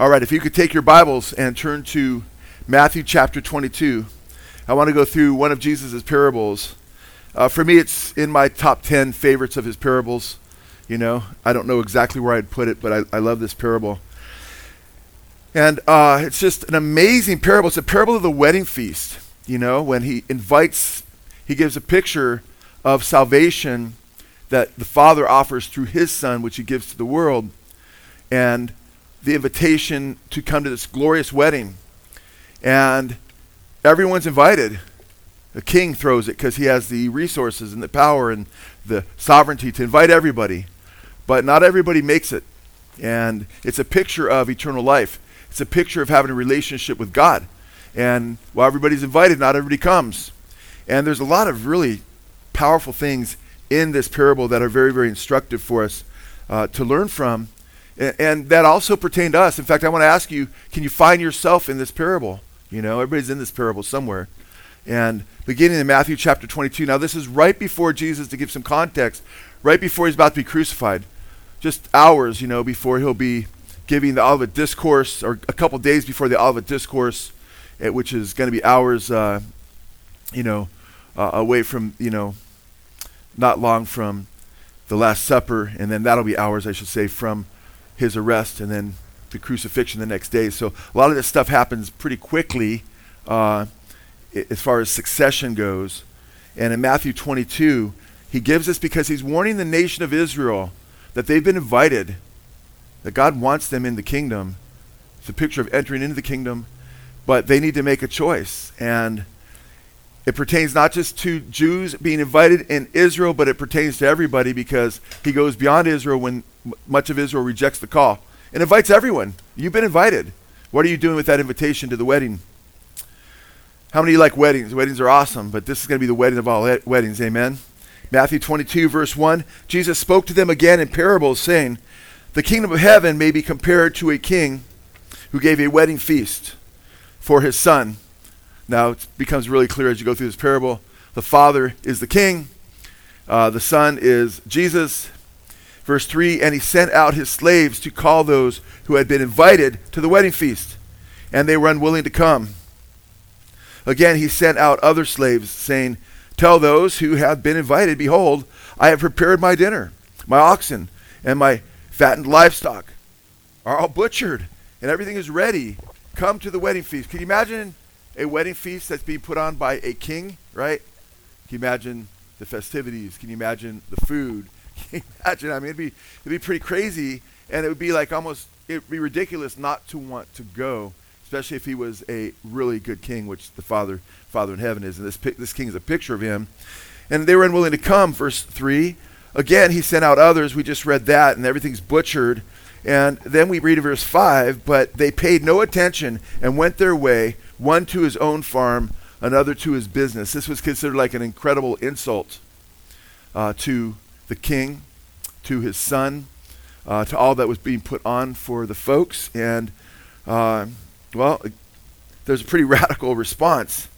All right, if you could take your Bibles and turn to Matthew chapter 22. I want to go through one of Jesus' parables. Uh, for me, it's in my top 10 favorites of his parables. You know, I don't know exactly where I'd put it, but I, I love this parable. And uh, it's just an amazing parable. It's a parable of the wedding feast. You know, when he invites, he gives a picture of salvation that the Father offers through his Son, which he gives to the world. And the invitation to come to this glorious wedding. And everyone's invited. The king throws it because he has the resources and the power and the sovereignty to invite everybody. But not everybody makes it. And it's a picture of eternal life. It's a picture of having a relationship with God. And while everybody's invited, not everybody comes. And there's a lot of really powerful things in this parable that are very, very instructive for us uh, to learn from. And, that also pertained to us. In fact, I want to ask you can you find yourself in this parable? You know, everybody's in this parable somewhere. And beginning in Matthew chapter 22. Now, this is right before Jesus, to give some context, right before he's about to be crucified. Just hours, you know, before he'll be giving the Olivet Discourse, or a couple days before the Olivet Discourse, eh, which is going to be hours, uh, you know, uh, away from, you know, not long from the Last Supper, and then that'll be hours, I should say, from his arrest and then the crucifixion the next day. So a lot of this stuff happens pretty quickly uh, as far as succession goes. And in Matthew 22, he gives this because he's warning the nation of Israel that they've been invited, that God wants them in the kingdom. It's a picture of entering into the kingdom, but they need to make a choice. And it pertains not just to Jews being invited in Israel, but it pertains to everybody because he goes beyond Israel when much of Israel rejects the call and invites everyone. You've been invited. What are you doing with that invitation to the wedding? How many like weddings? Weddings are awesome, but this is going to be the wedding of all weddings. Amen. Matthew 22, verse 1 Jesus spoke to them again in parables, saying, The kingdom of heaven may be compared to a king who gave a wedding feast for his son. Now it becomes really clear as you go through this parable. The father is the king, uh, the son is Jesus, Verse 3 And he sent out his slaves to call those who had been invited to the wedding feast, and they were unwilling to come. Again, he sent out other slaves, saying, Tell those who have been invited, Behold, I have prepared my dinner. My oxen and my fattened livestock are all butchered, and everything is ready. Come to the wedding feast. Can you imagine a wedding feast that's being put on by a king, right? Can you imagine the festivities? Can you imagine the food? Can you imagine? I mean, it'd be it'd be pretty crazy, and it would be like almost it'd be ridiculous not to want to go, especially if he was a really good king, which the Father Father in heaven is, and this this king is a picture of him. And they were unwilling to come. Verse three. Again, he sent out others. We just read that, and everything's butchered. And then we read verse 5 But they paid no attention and went their way, one to his own farm, another to his business. This was considered like an incredible insult uh, to the king, to his son, uh, to all that was being put on for the folks. And, uh, well, there's a pretty radical response.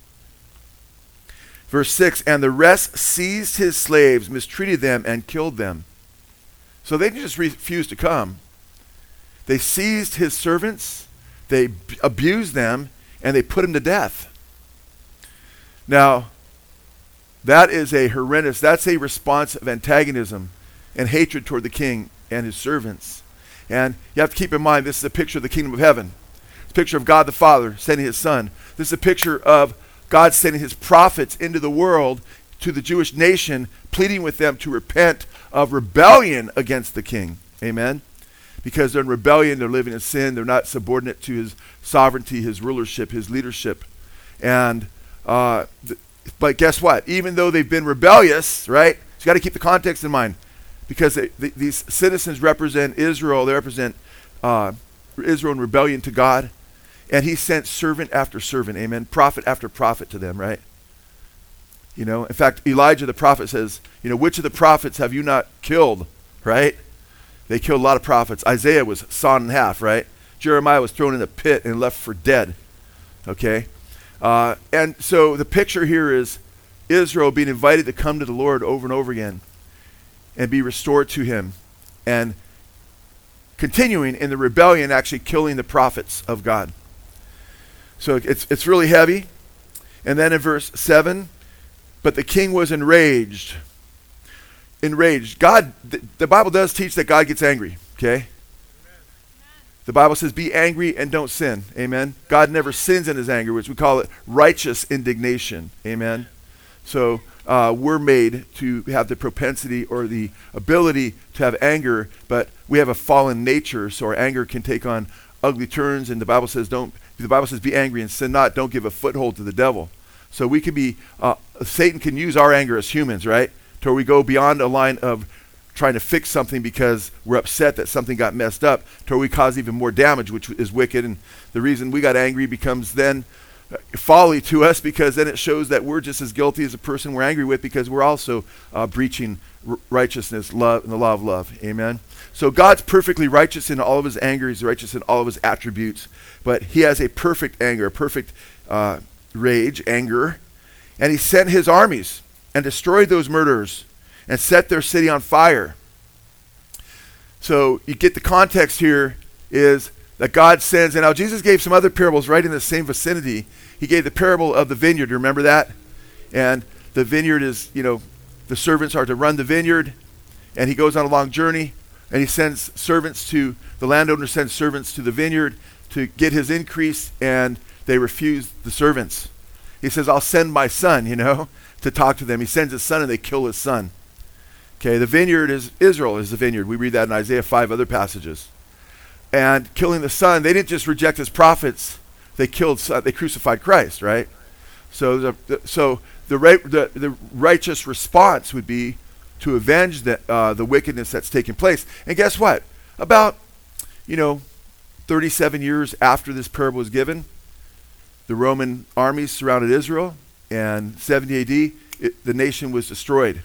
Verse 6 And the rest seized his slaves, mistreated them, and killed them. So they just refused to come. They seized his servants, they b- abused them, and they put him to death. Now, that is a horrendous, that's a response of antagonism and hatred toward the king and his servants. And you have to keep in mind this is a picture of the kingdom of heaven. It's a picture of God the Father sending his Son. This is a picture of God sending his prophets into the world to the Jewish nation, pleading with them to repent of rebellion against the king. Amen? Because they're in rebellion, they're living in sin, they're not subordinate to his sovereignty, his rulership, his leadership. And uh, th- but guess what? Even though they've been rebellious, right? So you got to keep the context in mind because they, they, these citizens represent Israel. They represent uh, Israel in rebellion to God. And he sent servant after servant, amen, prophet after prophet to them, right? You know, in fact, Elijah the prophet says, you know, which of the prophets have you not killed, right? They killed a lot of prophets. Isaiah was sawn in half, right? Jeremiah was thrown in a pit and left for dead, okay? Uh, and so the picture here is Israel being invited to come to the Lord over and over again and be restored to Him. And continuing in the rebellion, actually killing the prophets of God. So it's, it's really heavy. And then in verse 7, but the king was enraged. Enraged. God, the, the Bible does teach that God gets angry, okay? The Bible says, be angry and don't sin. Amen. God never sins in his anger, which we call it righteous indignation. Amen. So uh, we're made to have the propensity or the ability to have anger, but we have a fallen nature, so our anger can take on ugly turns. And the Bible says, don't. The Bible says, be angry and sin not. Don't give a foothold to the devil. So we can be, uh, Satan can use our anger as humans, right? To where we go beyond a line of trying to fix something because we're upset that something got messed up, to where we cause even more damage, which is wicked. And the reason we got angry becomes then folly to us because then it shows that we're just as guilty as the person we're angry with because we're also uh, breaching r- righteousness, love, and the law of love. Amen. So God's perfectly righteous in all of his anger. He's righteous in all of his attributes, but he has a perfect anger, a perfect uh, rage, anger, and he sent his armies and destroyed those murderers and set their city on fire. So you get the context here is that God sends, and now Jesus gave some other parables right in the same vicinity. He gave the parable of the vineyard. Remember that? And the vineyard is, you know, the servants are to run the vineyard, and he goes on a long journey, and he sends servants to, the landowner sends servants to the vineyard to get his increase, and they refuse the servants. He says, I'll send my son, you know, to talk to them. He sends his son, and they kill his son. Okay, the vineyard is Israel is the vineyard. We read that in Isaiah 5 other passages. And killing the son, they didn't just reject his prophets, they killed they crucified Christ, right? So the, so the, right, the, the righteous response would be to avenge the, uh, the wickedness that's taken place. And guess what? About, you know, 37 years after this parable was given, the Roman armies surrounded Israel, and 70 AD, it, the nation was destroyed.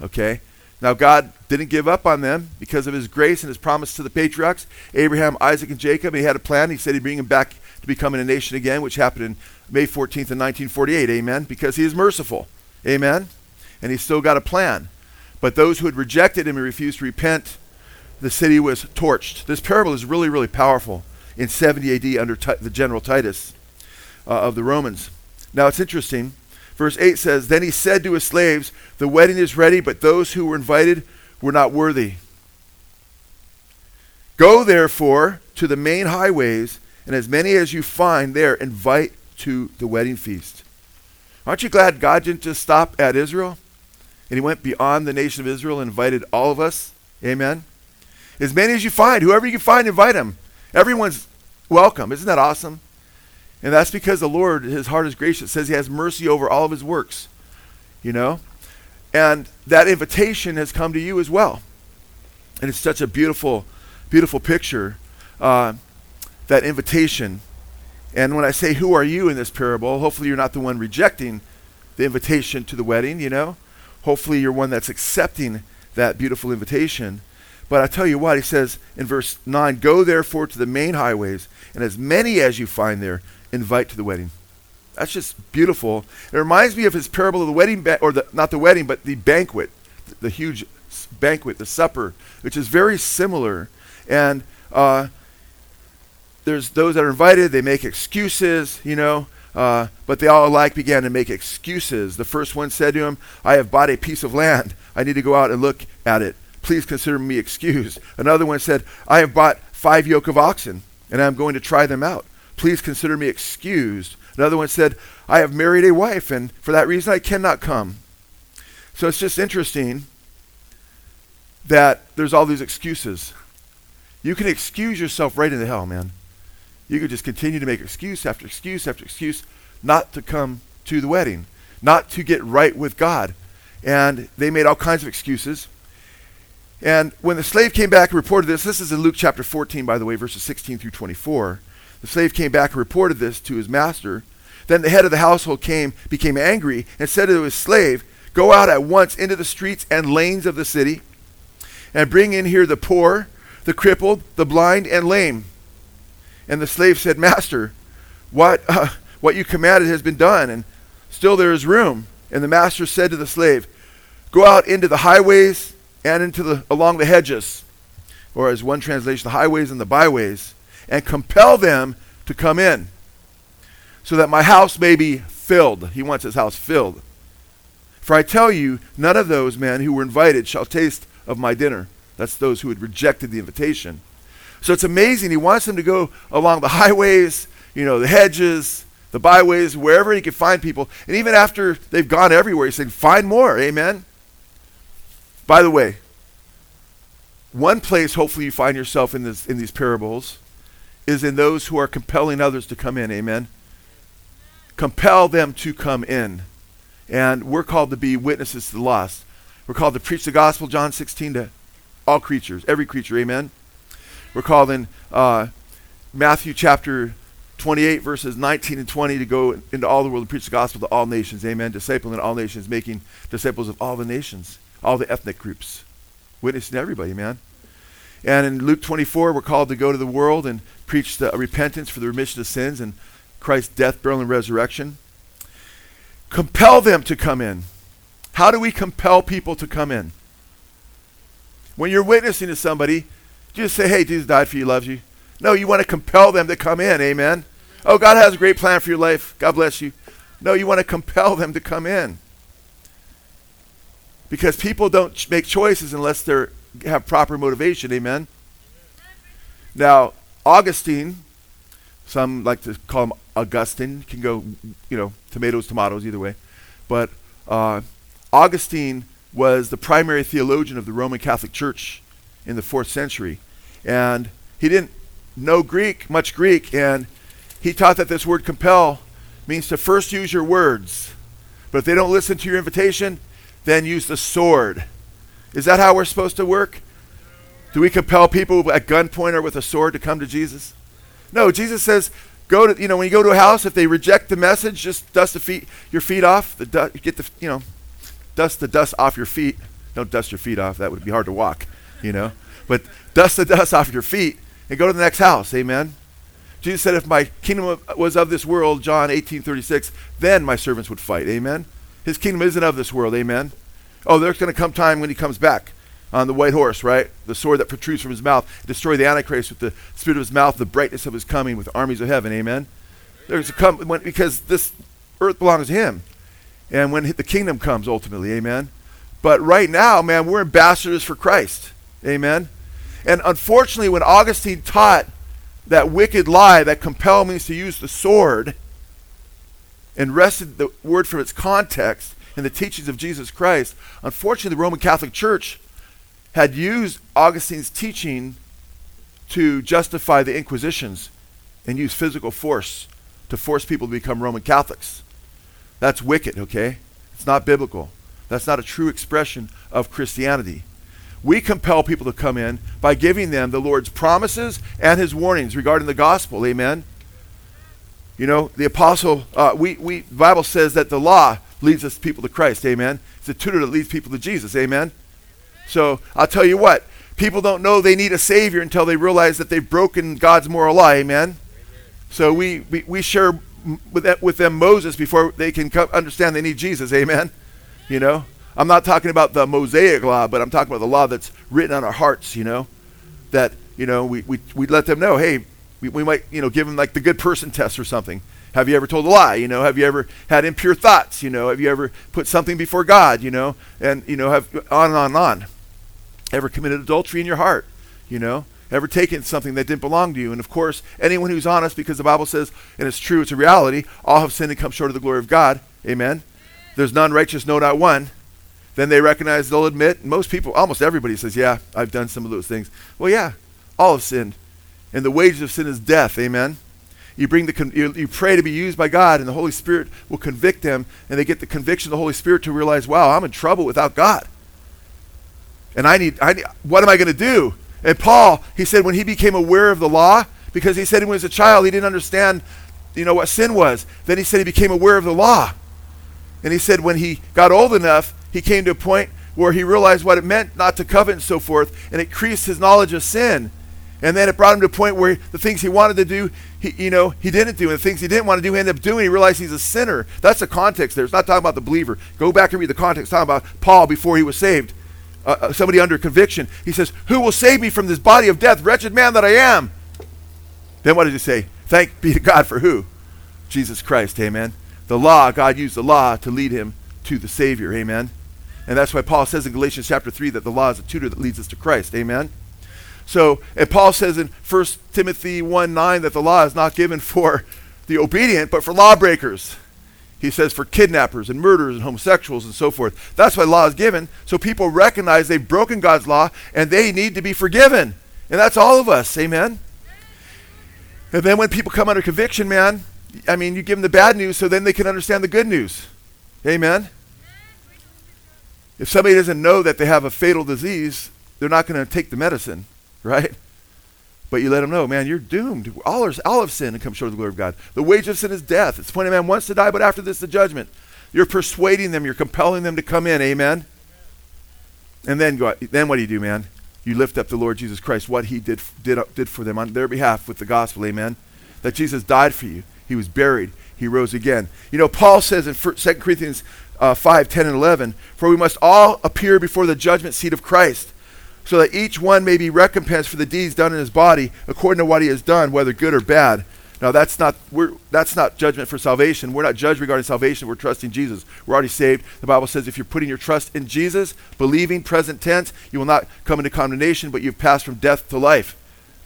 Okay? Now, God didn't give up on them because of his grace and his promise to the patriarchs, Abraham, Isaac, and Jacob. He had a plan. He said he'd bring them back to becoming a nation again, which happened in May 14th in 1948. Amen. Because he is merciful. Amen. And he's still got a plan. But those who had rejected him and refused to repent, the city was torched. This parable is really, really powerful in 70 AD under T- the general Titus uh, of the Romans. Now, it's interesting Verse 8 says, Then he said to his slaves, The wedding is ready, but those who were invited were not worthy. Go therefore to the main highways, and as many as you find there, invite to the wedding feast. Aren't you glad God didn't just stop at Israel? And he went beyond the nation of Israel and invited all of us? Amen. As many as you find, whoever you can find, invite them. Everyone's welcome. Isn't that awesome? And that's because the Lord, his heart is gracious, says he has mercy over all of his works. You know? And that invitation has come to you as well. And it's such a beautiful, beautiful picture, uh, that invitation. And when I say, Who are you in this parable? Hopefully, you're not the one rejecting the invitation to the wedding, you know? Hopefully, you're one that's accepting that beautiful invitation. But I tell you what, he says in verse 9 Go therefore to the main highways, and as many as you find there, invite to the wedding. That's just beautiful. It reminds me of his parable of the wedding, ba- or the, not the wedding, but the banquet, the, the huge banquet, the supper, which is very similar. And uh, there's those that are invited, they make excuses, you know, uh, but they all alike began to make excuses. The first one said to him, I have bought a piece of land. I need to go out and look at it. Please consider me excused. Another one said, I have bought five yoke of oxen, and I'm going to try them out. Please consider me excused. Another one said, I have married a wife, and for that reason I cannot come. So it's just interesting that there's all these excuses. You can excuse yourself right into hell, man. You could just continue to make excuse after excuse after excuse not to come to the wedding, not to get right with God. And they made all kinds of excuses. And when the slave came back and reported this, this is in Luke chapter 14, by the way, verses 16 through 24. The slave came back and reported this to his master. Then the head of the household came, became angry, and said to his slave, Go out at once into the streets and lanes of the city, and bring in here the poor, the crippled, the blind, and lame. And the slave said, Master, what, uh, what you commanded has been done, and still there is room. And the master said to the slave, Go out into the highways and into the, along the hedges or as one translation, the highways and the byways, and compel them to come in, so that my house may be filled. He wants his house filled. For I tell you, none of those men who were invited shall taste of my dinner. That's those who had rejected the invitation. So it's amazing. He wants them to go along the highways, you know, the hedges, the byways, wherever he can find people. And even after they've gone everywhere, he's saying, find more. Amen. By the way, one place hopefully you find yourself in, this, in these parables is in those who are compelling others to come in. Amen. Compel them to come in. And we're called to be witnesses to the lost. We're called to preach the gospel, John 16, to all creatures, every creature. Amen. We're called in uh, Matthew chapter 28, verses 19 and 20, to go into all the world and preach the gospel to all nations. Amen. Discipling all nations, making disciples of all the nations, all the ethnic groups, witnessing everybody, man. And in Luke 24, we're called to go to the world and preach the repentance for the remission of sins and Christ's death, burial, and resurrection. Compel them to come in. How do we compel people to come in? When you're witnessing to somebody, just say, hey, Jesus died for you, loves you. No, you want to compel them to come in. Amen. Oh, God has a great plan for your life. God bless you. No, you want to compel them to come in. Because people don't make choices unless they have proper motivation. Amen. Now, Augustine, some like to call him Augustine, can go, you know, tomatoes, tomatoes, either way. But uh, Augustine was the primary theologian of the Roman Catholic Church in the fourth century. And he didn't know Greek, much Greek, and he taught that this word compel means to first use your words. But if they don't listen to your invitation, then use the sword. Is that how we're supposed to work? Do we compel people at gunpoint or with a sword to come to Jesus? No, Jesus says, go to, you know, when you go to a house, if they reject the message, just dust the feet, your feet off, the du- get the, you know, dust the dust off your feet. Don't dust your feet off. That would be hard to walk, you know. But dust the dust off your feet and go to the next house. Amen. Jesus said, if my kingdom was of this world, John 18:36, then my servants would fight. Amen. His kingdom isn't of this world. Amen. Oh, there's going to come time when he comes back on the white horse, right? The sword that protrudes from his mouth, destroy the Antichrist with the spirit of his mouth, the brightness of his coming with armies of heaven. Amen. There's a come when, because this earth belongs to him, and when the kingdom comes ultimately, amen. But right now, man, we're ambassadors for Christ, amen. And unfortunately, when Augustine taught that wicked lie that compel means to use the sword, and wrested the word from its context and the teachings of Jesus Christ, unfortunately, the Roman Catholic Church had used Augustine's teaching to justify the Inquisitions and use physical force to force people to become Roman Catholics. That's wicked, okay? It's not biblical. That's not a true expression of Christianity. We compel people to come in by giving them the Lord's promises and his warnings regarding the gospel. Amen. You know, the apostle, uh, we, we, Bible says that the law leads us people to Christ. Amen. It's a tutor that leads people to Jesus. Amen. So I'll tell you what, people don't know they need a Savior until they realize that they've broken God's moral law. Amen. So we, we, we share with, with them Moses before they can understand they need Jesus. Amen. You know, I'm not talking about the Mosaic law, but I'm talking about the law that's written on our hearts, you know, that, you know, we, we, we let them know, hey, we, we might, you know, give them like the good person test or something. Have you ever told a lie? You know, have you ever had impure thoughts? You know, have you ever put something before God? You know, and, you know, have on and on and on. Ever committed adultery in your heart? You know, ever taken something that didn't belong to you? And of course, anyone who's honest, because the Bible says, and it's true, it's a reality, all have sinned and come short of the glory of God. Amen. There's none righteous, no, not one. Then they recognize, they'll admit, most people, almost everybody says, yeah, I've done some of those things. Well, yeah, all have sinned. And the wages of sin is death. Amen. You bring the con- you, you pray to be used by God, and the Holy Spirit will convict them, and they get the conviction of the Holy Spirit to realize, wow, I'm in trouble without God. And I need, I need what am I going to do? And Paul, he said when he became aware of the law, because he said when he was a child, he didn't understand, you know, what sin was. Then he said he became aware of the law. And he said when he got old enough, he came to a point where he realized what it meant not to covet and so forth, and it increased his knowledge of sin. And then it brought him to a point where the things he wanted to do, he, you know, he didn't do. And the things he didn't want to do, he ended up doing. He realized he's a sinner. That's the context there. It's not talking about the believer. Go back and read the context. It's talking about Paul before he was saved. uh, uh, somebody under conviction, he says, Who will save me from this body of death, wretched man that I am? Then what did he say? Thank be to God for who? Jesus Christ, amen. The law, God used the law to lead him to the Savior, amen. And that's why Paul says in Galatians chapter 3 that the law is a tutor that leads us to Christ, amen. So, and Paul says in 1 Timothy 1 9 that the law is not given for the obedient, but for lawbreakers. He says for kidnappers and murderers and homosexuals and so forth. That's why law is given, so people recognize they've broken God's law and they need to be forgiven. And that's all of us, amen? And then when people come under conviction, man, I mean, you give them the bad news so then they can understand the good news. Amen? If somebody doesn't know that they have a fatal disease, they're not going to take the medicine, right? But you let them know, man, you're doomed. All, are, all have sinned and come short of the glory of God. The wage of sin is death. It's point of man wants to die, but after this, the judgment. You're persuading them. You're compelling them to come in. Amen. And then, go, then what do you do, man? You lift up the Lord Jesus Christ, what He did did did for them on their behalf with the gospel. Amen. That Jesus died for you. He was buried. He rose again. You know, Paul says in 2 Corinthians uh, 5, 10, and 11, For we must all appear before the judgment seat of Christ so that each one may be recompensed for the deeds done in his body according to what he has done, whether good or bad. Now that's not we're, that's not judgment for salvation. We're not judged regarding salvation. We're trusting Jesus. We're already saved. The Bible says if you're putting your trust in Jesus, believing present tense, you will not come into condemnation, but you've passed from death to life.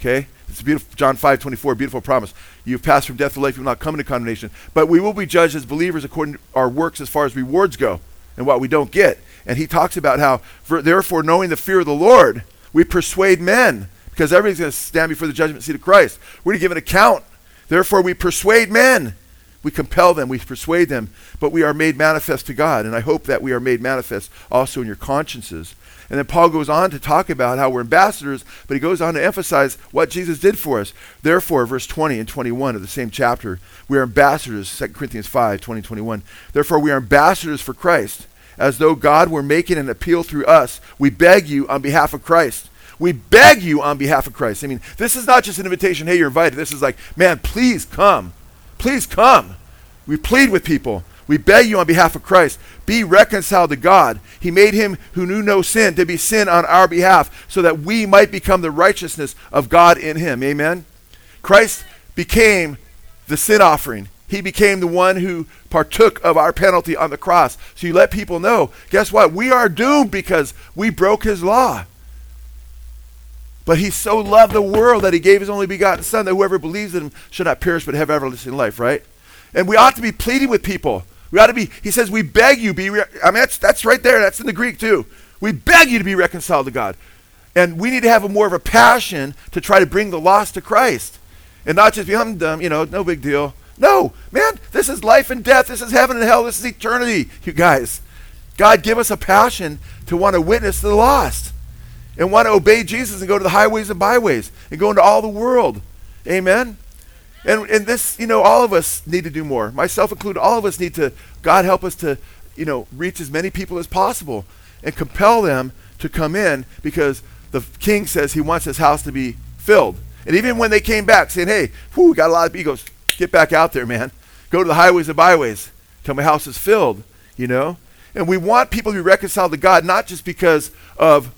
Okay? It's beautiful John 5, 24, beautiful promise. You've passed from death to life, you will not come into condemnation. But we will be judged as believers according to our works as far as rewards go and what we don't get. And he talks about how, for, therefore, knowing the fear of the Lord, we persuade men because everybody's going to stand before the judgment seat of Christ. We're to give an account. Therefore, we persuade men. We compel them, we persuade them, but we are made manifest to God. And I hope that we are made manifest also in your consciences. And then Paul goes on to talk about how we're ambassadors, but he goes on to emphasize what Jesus did for us. Therefore, verse 20 and 21 of the same chapter, we are ambassadors, 2 Corinthians 5, 20, 21. Therefore, we are ambassadors for Christ as though God were making an appeal through us. We beg you on behalf of Christ. We beg you on behalf of Christ. I mean, this is not just an invitation, hey, you're invited. This is like, man, please come. Please come. We plead with people. We beg you on behalf of Christ, be reconciled to God. He made him who knew no sin to be sin on our behalf so that we might become the righteousness of God in him. Amen. Christ became the sin offering. He became the one who partook of our penalty on the cross. So you let people know guess what? We are doomed because we broke his law. But he so loved the world that he gave his only begotten Son that whoever believes in him should not perish but have everlasting life, right? And we ought to be pleading with people. We ought to be, he says, we beg you, be, re- I mean, that's, that's right there. That's in the Greek too. We beg you to be reconciled to God. And we need to have a more of a passion to try to bring the lost to Christ. And not just be, I'm dumb, you know, no big deal. No, man, this is life and death. This is heaven and hell. This is eternity, you guys. God, give us a passion to want to witness to the lost and want to obey Jesus and go to the highways and byways and go into all the world. Amen. And, and this, you know, all of us need to do more. Myself included, all of us need to, God help us to, you know, reach as many people as possible and compel them to come in because the king says he wants his house to be filled. And even when they came back saying, hey, we got a lot of people, he goes, Get back out there, man. Go to the highways and byways till my house is filled, you know? And we want people to be reconciled to God, not just because of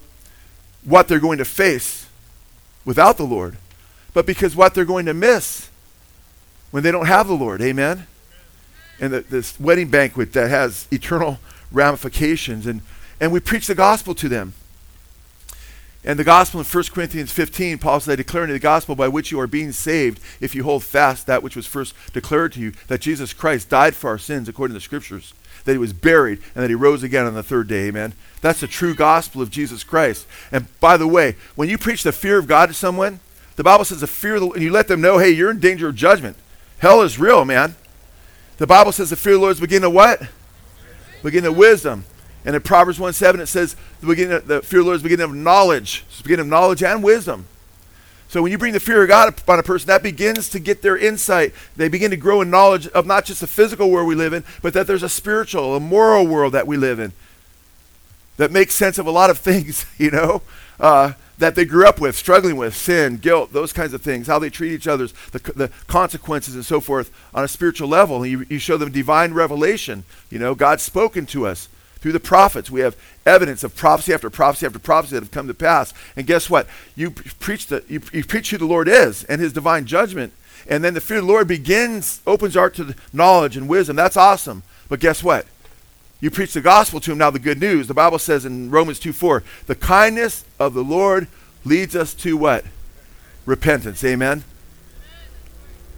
what they're going to face without the Lord, but because what they're going to miss when they don't have the Lord. Amen? And the, this wedding banquet that has eternal ramifications. And, and we preach the gospel to them. And the gospel in 1 Corinthians 15, Paul says, said, declaring you the gospel by which you are being saved, if you hold fast that which was first declared to you, that Jesus Christ died for our sins according to the scriptures, that he was buried, and that he rose again on the third day. Amen. That's the true gospel of Jesus Christ. And by the way, when you preach the fear of God to someone, the Bible says the fear of the and you let them know, hey, you're in danger of judgment. Hell is real, man. The Bible says the fear of the Lord is beginning of what? Beginning of wisdom. And in Proverbs 1 7, it says the, beginning of, the fear of the Lord is the beginning of knowledge. It's the beginning of knowledge and wisdom. So when you bring the fear of God upon a person, that begins to get their insight. They begin to grow in knowledge of not just the physical world we live in, but that there's a spiritual, a moral world that we live in that makes sense of a lot of things, you know, uh, that they grew up with, struggling with, sin, guilt, those kinds of things, how they treat each other, the, the consequences and so forth on a spiritual level. You, you show them divine revelation. You know, God's spoken to us through the prophets. We have evidence of prophecy after prophecy after prophecy that have come to pass. And guess what? You preach the you, you preach who the Lord is and His divine judgment, and then the fear of the Lord begins opens our to knowledge and wisdom. That's awesome. But guess what? You preach the gospel to him now. The good news. The Bible says in Romans two four, the kindness of the Lord leads us to what? Repentance. Amen.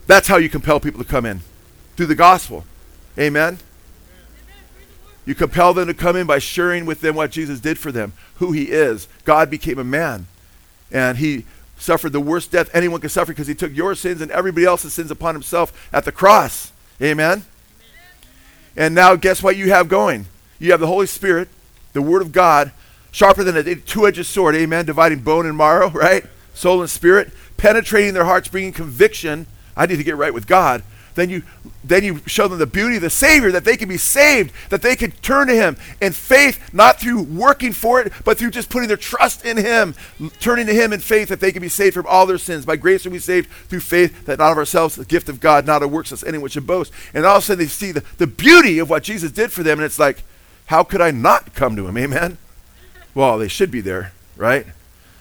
That's how you compel people to come in through the gospel. Amen. You compel them to come in by sharing with them what Jesus did for them, who he is. God became a man. And he suffered the worst death anyone could suffer because he took your sins and everybody else's sins upon himself at the cross. Amen. And now, guess what you have going? You have the Holy Spirit, the Word of God, sharper than a two edged sword, amen, dividing bone and marrow, right? Soul and spirit, penetrating their hearts, bringing conviction. I need to get right with God then you then you show them the beauty of the Savior, that they can be saved, that they can turn to Him in faith, not through working for it, but through just putting their trust in Him, turning to Him in faith, that they can be saved from all their sins. By grace are we saved through faith, that not of ourselves, the gift of God, not of works, us anyone should boast. And all of a sudden they see the, the beauty of what Jesus did for them, and it's like, how could I not come to Him? Amen? Well, they should be there, right?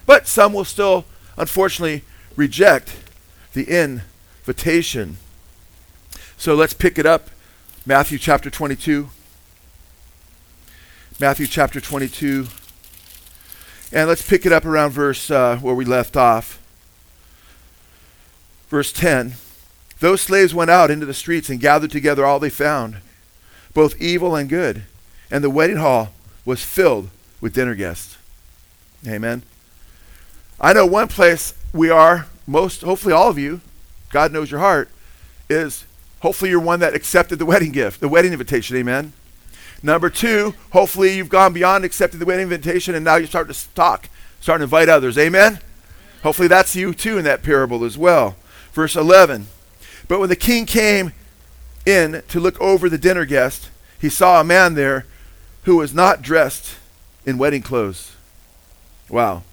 But some will still, unfortunately, reject the invitation so let's pick it up. Matthew chapter 22. Matthew chapter 22. And let's pick it up around verse uh, where we left off. Verse 10. Those slaves went out into the streets and gathered together all they found, both evil and good. And the wedding hall was filled with dinner guests. Amen. I know one place we are, most, hopefully all of you, God knows your heart, is Hopefully, you're one that accepted the wedding gift, the wedding invitation. Amen. Number two, hopefully, you've gone beyond accepting the wedding invitation and now you start to talk, start to invite others. Amen. Hopefully, that's you too in that parable as well. Verse 11. But when the king came in to look over the dinner guest, he saw a man there who was not dressed in wedding clothes. Wow.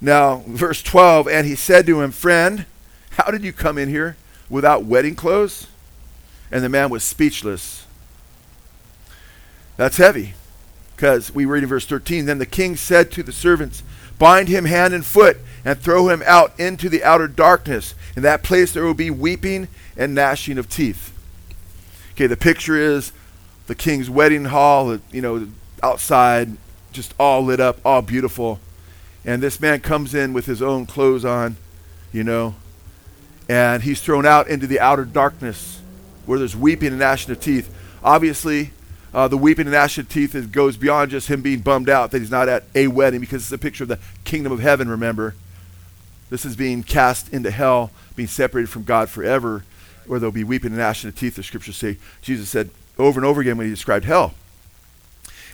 Now, verse 12, and he said to him, Friend, how did you come in here without wedding clothes? And the man was speechless. That's heavy. Because we read in verse 13 Then the king said to the servants, Bind him hand and foot, and throw him out into the outer darkness. In that place there will be weeping and gnashing of teeth. Okay, the picture is the king's wedding hall, you know, outside, just all lit up, all beautiful. And this man comes in with his own clothes on, you know, and he's thrown out into the outer darkness where there's weeping and gnashing of teeth. Obviously, uh, the weeping and gnashing of teeth is, goes beyond just him being bummed out that he's not at a wedding because it's a picture of the kingdom of heaven, remember. This is being cast into hell, being separated from God forever, where there'll be weeping and gnashing of teeth, the scriptures say. Jesus said over and over again when he described hell.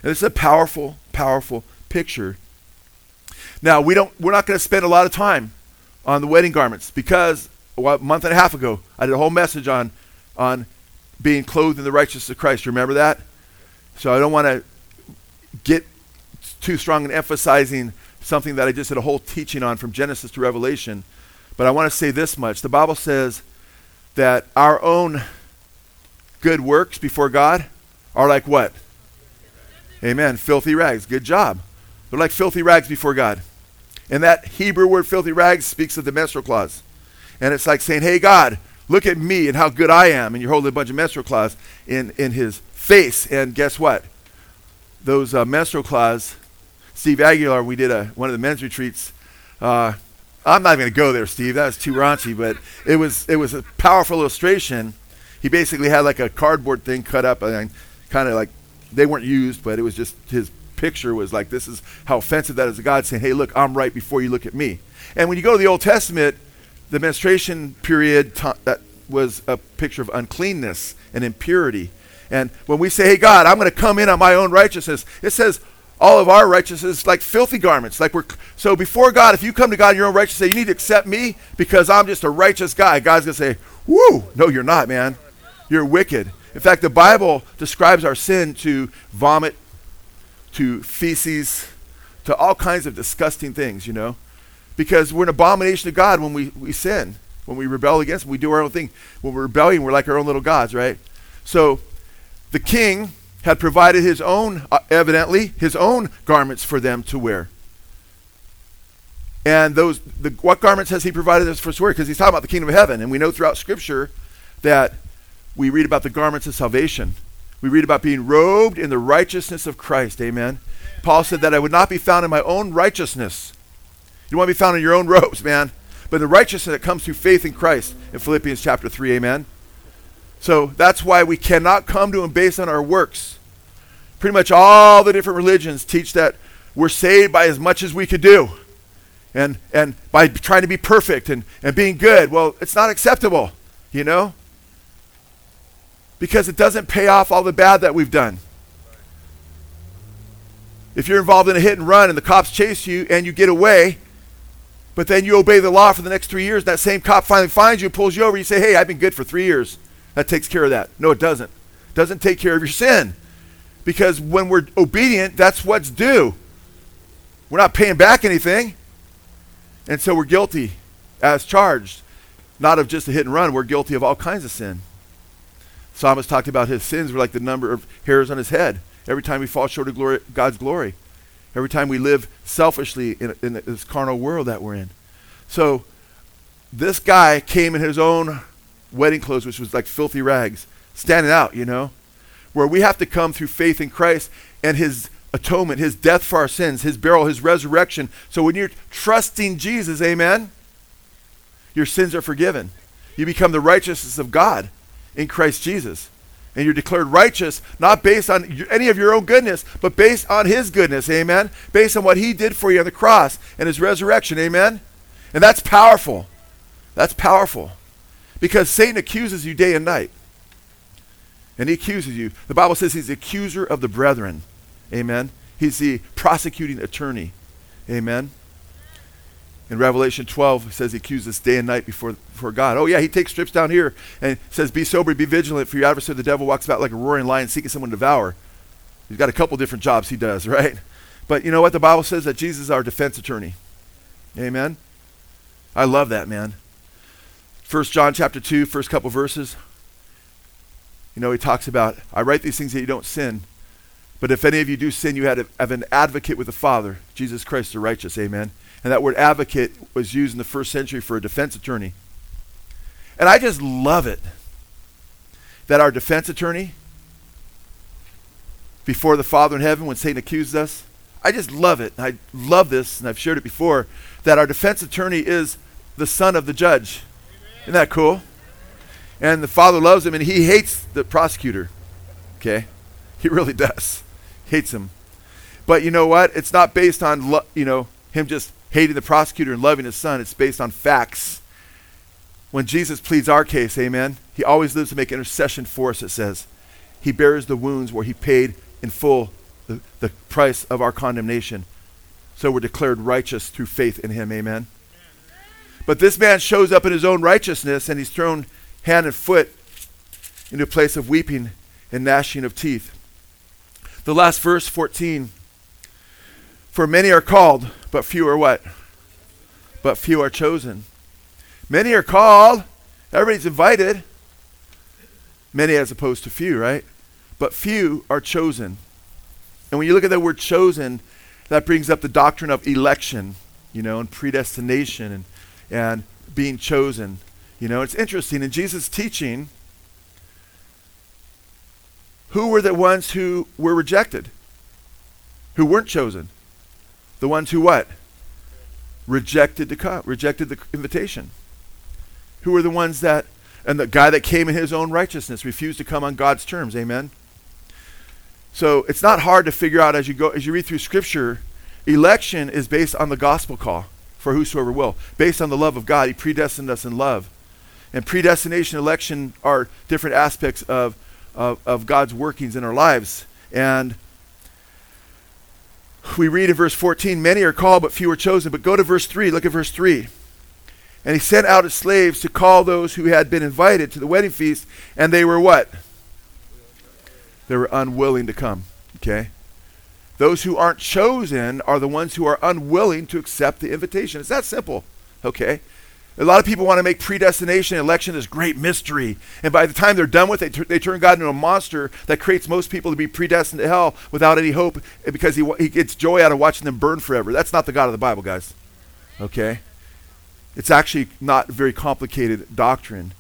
And it's a powerful, powerful picture. Now, we don't, we're not going to spend a lot of time on the wedding garments because a month and a half ago, I did a whole message on, on being clothed in the righteousness of Christ. Remember that? So I don't want to get too strong in emphasizing something that I just did a whole teaching on from Genesis to Revelation. But I want to say this much. The Bible says that our own good works before God are like what? Amen. Filthy rags. Good job. They're like filthy rags before God. And that Hebrew word filthy rags speaks of the menstrual cloths. And it's like saying, hey, God, look at me and how good I am. And you're holding a bunch of menstrual cloths in, in his face. And guess what? Those uh, menstrual cloths, Steve Aguilar, we did a, one of the men's retreats. Uh, I'm not going to go there, Steve. That was too raunchy, but it was, it was a powerful illustration. He basically had like a cardboard thing cut up and kind of like, they weren't used, but it was just his picture was like, this is how offensive that is to God, saying, hey, look, I'm right before you look at me. And when you go to the Old Testament, the menstruation period ta- that was a picture of uncleanness and impurity. And when we say, hey, God, I'm going to come in on my own righteousness, it says all of our righteousness like filthy garments. Like we're so before God, if you come to God in your own righteousness, you need to accept me because I'm just a righteous guy. God's going to say, whoo, no, you're not, man. You're wicked. In fact, the Bible describes our sin to vomit, to feces, to all kinds of disgusting things, you know because we're an abomination to God when we, we sin, when we rebel against Him. We do our own thing. When we're rebelling, we're like our own little gods, right? So the king had provided his own, uh, evidently, his own garments for them to wear. And those, the, what garments has he provided us for us to wear? Because he's talking about the kingdom of heaven. And we know throughout Scripture that we read about the garments of salvation. We read about being robed in the righteousness of Christ. Amen. Paul said that I would not be found in my own righteousness. You want to be found in your own robes, man. But the righteousness that comes through faith in Christ in Philippians chapter 3. Amen. So that's why we cannot come to him based on our works. Pretty much all the different religions teach that we're saved by as much as we could do and, and by trying to be perfect and, and being good. Well, it's not acceptable, you know? Because it doesn't pay off all the bad that we've done. If you're involved in a hit and run and the cops chase you and you get away, but then you obey the law for the next three years, that same cop finally finds you, pulls you over, you say, hey, I've been good for three years. That takes care of that. No, it doesn't. It doesn't take care of your sin. Because when we're obedient, that's what's due. We're not paying back anything. And so we're guilty as charged. Not of just a hit and run, we're guilty of all kinds of sin. Psalmist talked about his sins were like the number of hairs on his head. Every time we fall short of glory, God's glory. Every time we live selfishly in, in this carnal world that we're in. So this guy came in his own wedding clothes, which was like filthy rags, standing out, you know, where we have to come through faith in Christ and his atonement, his death for our sins, his burial, his resurrection. So when you're trusting Jesus, amen, your sins are forgiven. You become the righteousness of God in Christ Jesus. And you're declared righteous, not based on any of your own goodness, but based on his goodness, amen? Based on what he did for you on the cross and his resurrection, amen? And that's powerful. That's powerful. Because Satan accuses you day and night. And he accuses you. The Bible says he's the accuser of the brethren. Amen. He's the prosecuting attorney. Amen. In Revelation 12, he says he accuses day and night before, before God. Oh, yeah, he takes strips down here and says, Be sober, be vigilant, for your adversary, the devil, walks about like a roaring lion seeking someone to devour. He's got a couple different jobs he does, right? But you know what? The Bible says that Jesus is our defense attorney. Amen. I love that, man. First John chapter 2, first couple verses. You know, he talks about, I write these things that you don't sin. But if any of you do sin, you have an advocate with the Father, Jesus Christ the righteous. Amen. And that word advocate was used in the first century for a defense attorney. And I just love it that our defense attorney, before the Father in heaven, when Satan accuses us, I just love it. I love this, and I've shared it before, that our defense attorney is the son of the judge. Isn't that cool? And the Father loves him, and he hates the prosecutor. Okay? He really does hates him. But you know what? It's not based on lo- you know him just hating the prosecutor and loving his son. It's based on facts. When Jesus pleads our case, amen, he always lives to make intercession for us, it says. He bears the wounds where he paid in full the, the price of our condemnation. So we're declared righteous through faith in him, amen. But this man shows up in his own righteousness and he's thrown hand and foot into a place of weeping and gnashing of teeth. The last verse, 14. For many are called, but few are what? But few are chosen. Many are called, everybody's invited. Many as opposed to few, right? But few are chosen. And when you look at that word chosen, that brings up the doctrine of election, you know, and predestination and, and being chosen. You know, it's interesting. In Jesus' teaching, who were the ones who were rejected? Who weren't chosen? The ones who what? Rejected the come, rejected the invitation. Who were the ones that and the guy that came in his own righteousness refused to come on God's terms. Amen. So it's not hard to figure out as you go as you read through scripture, election is based on the gospel call for whosoever will. Based on the love of God. He predestined us in love. And predestination election are different aspects of of, of God's workings in our lives. And we read in verse 14, many are called, but few are chosen. But go to verse 3. Look at verse 3. And he sent out his slaves to call those who had been invited to the wedding feast, and they were what? They were unwilling to come. Okay? Those who aren't chosen are the ones who are unwilling to accept the invitation. It's that simple. Okay? A lot of people want to make predestination and election this great mystery. And by the time they're done with it, they, turn God into a monster that creates most people to be predestined to hell without any hope eh, because he, he gets joy out of watching them burn forever. That's not the God of the Bible, guys. Okay? It's actually not very complicated doctrine.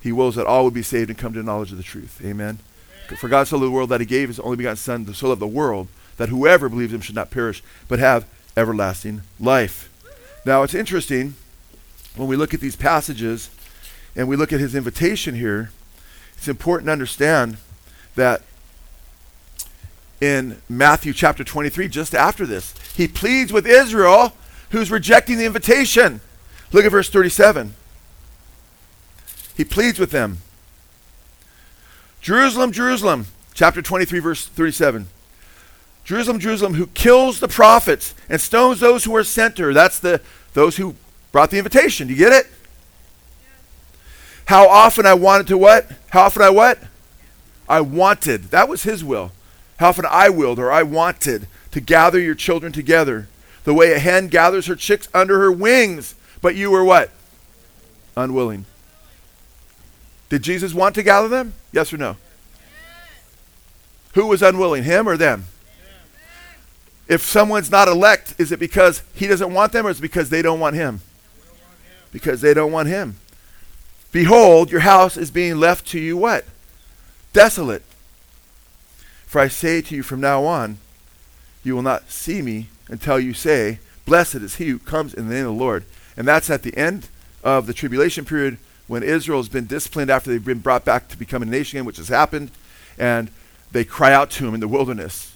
He wills that all would be saved and come to the knowledge of the truth. Amen. Amen. For God so loved the world that he gave his only begotten Son, the soul of the world, that whoever believes him should not perish, but have everlasting life. Now it's interesting when we look at these passages and we look at his invitation here, it's important to understand that in Matthew chapter 23, just after this, he pleads with Israel who's rejecting the invitation. Look at verse 37. He pleads with them. Jerusalem, Jerusalem, chapter 23, verse 37. Jerusalem, Jerusalem, who kills the prophets and stones those who are sent to her. That's the those who brought the invitation. Do you get it? How often I wanted to what? How often I what? I wanted. That was his will. How often I willed or I wanted to gather your children together, the way a hen gathers her chicks under her wings. But you were what? Unwilling. Did Jesus want to gather them? Yes or no? Who was unwilling, him or them? If someone's not elect, is it because he doesn't want them or is it because they don't want him? Because they don't want him. Behold, your house is being left to you what? Desolate. For I say to you from now on, you will not see me until you say, Blessed is he who comes in the name of the Lord. And that's at the end of the tribulation period when Israel has been disciplined after they've been brought back to become a nation again, which has happened. And they cry out to him in the wilderness.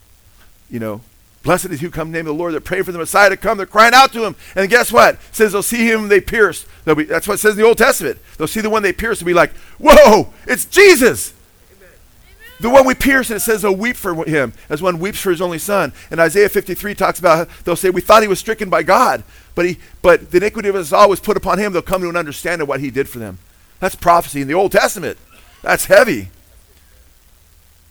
You know, Blessed is who come in the name of the Lord. They're praying for the Messiah to come. They're crying out to him. And guess what? It says they'll see him, they pierce. Be, that's what it says in the Old Testament. They'll see the one they pierce and be like, whoa, it's Jesus. Amen. The one we pierce, and it says they'll weep for him as one weeps for his only son. And Isaiah 53 talks about, they'll say, we thought he was stricken by God, but, he, but the iniquity of us all was put upon him. They'll come to an understanding of what he did for them. That's prophecy in the Old Testament. That's heavy.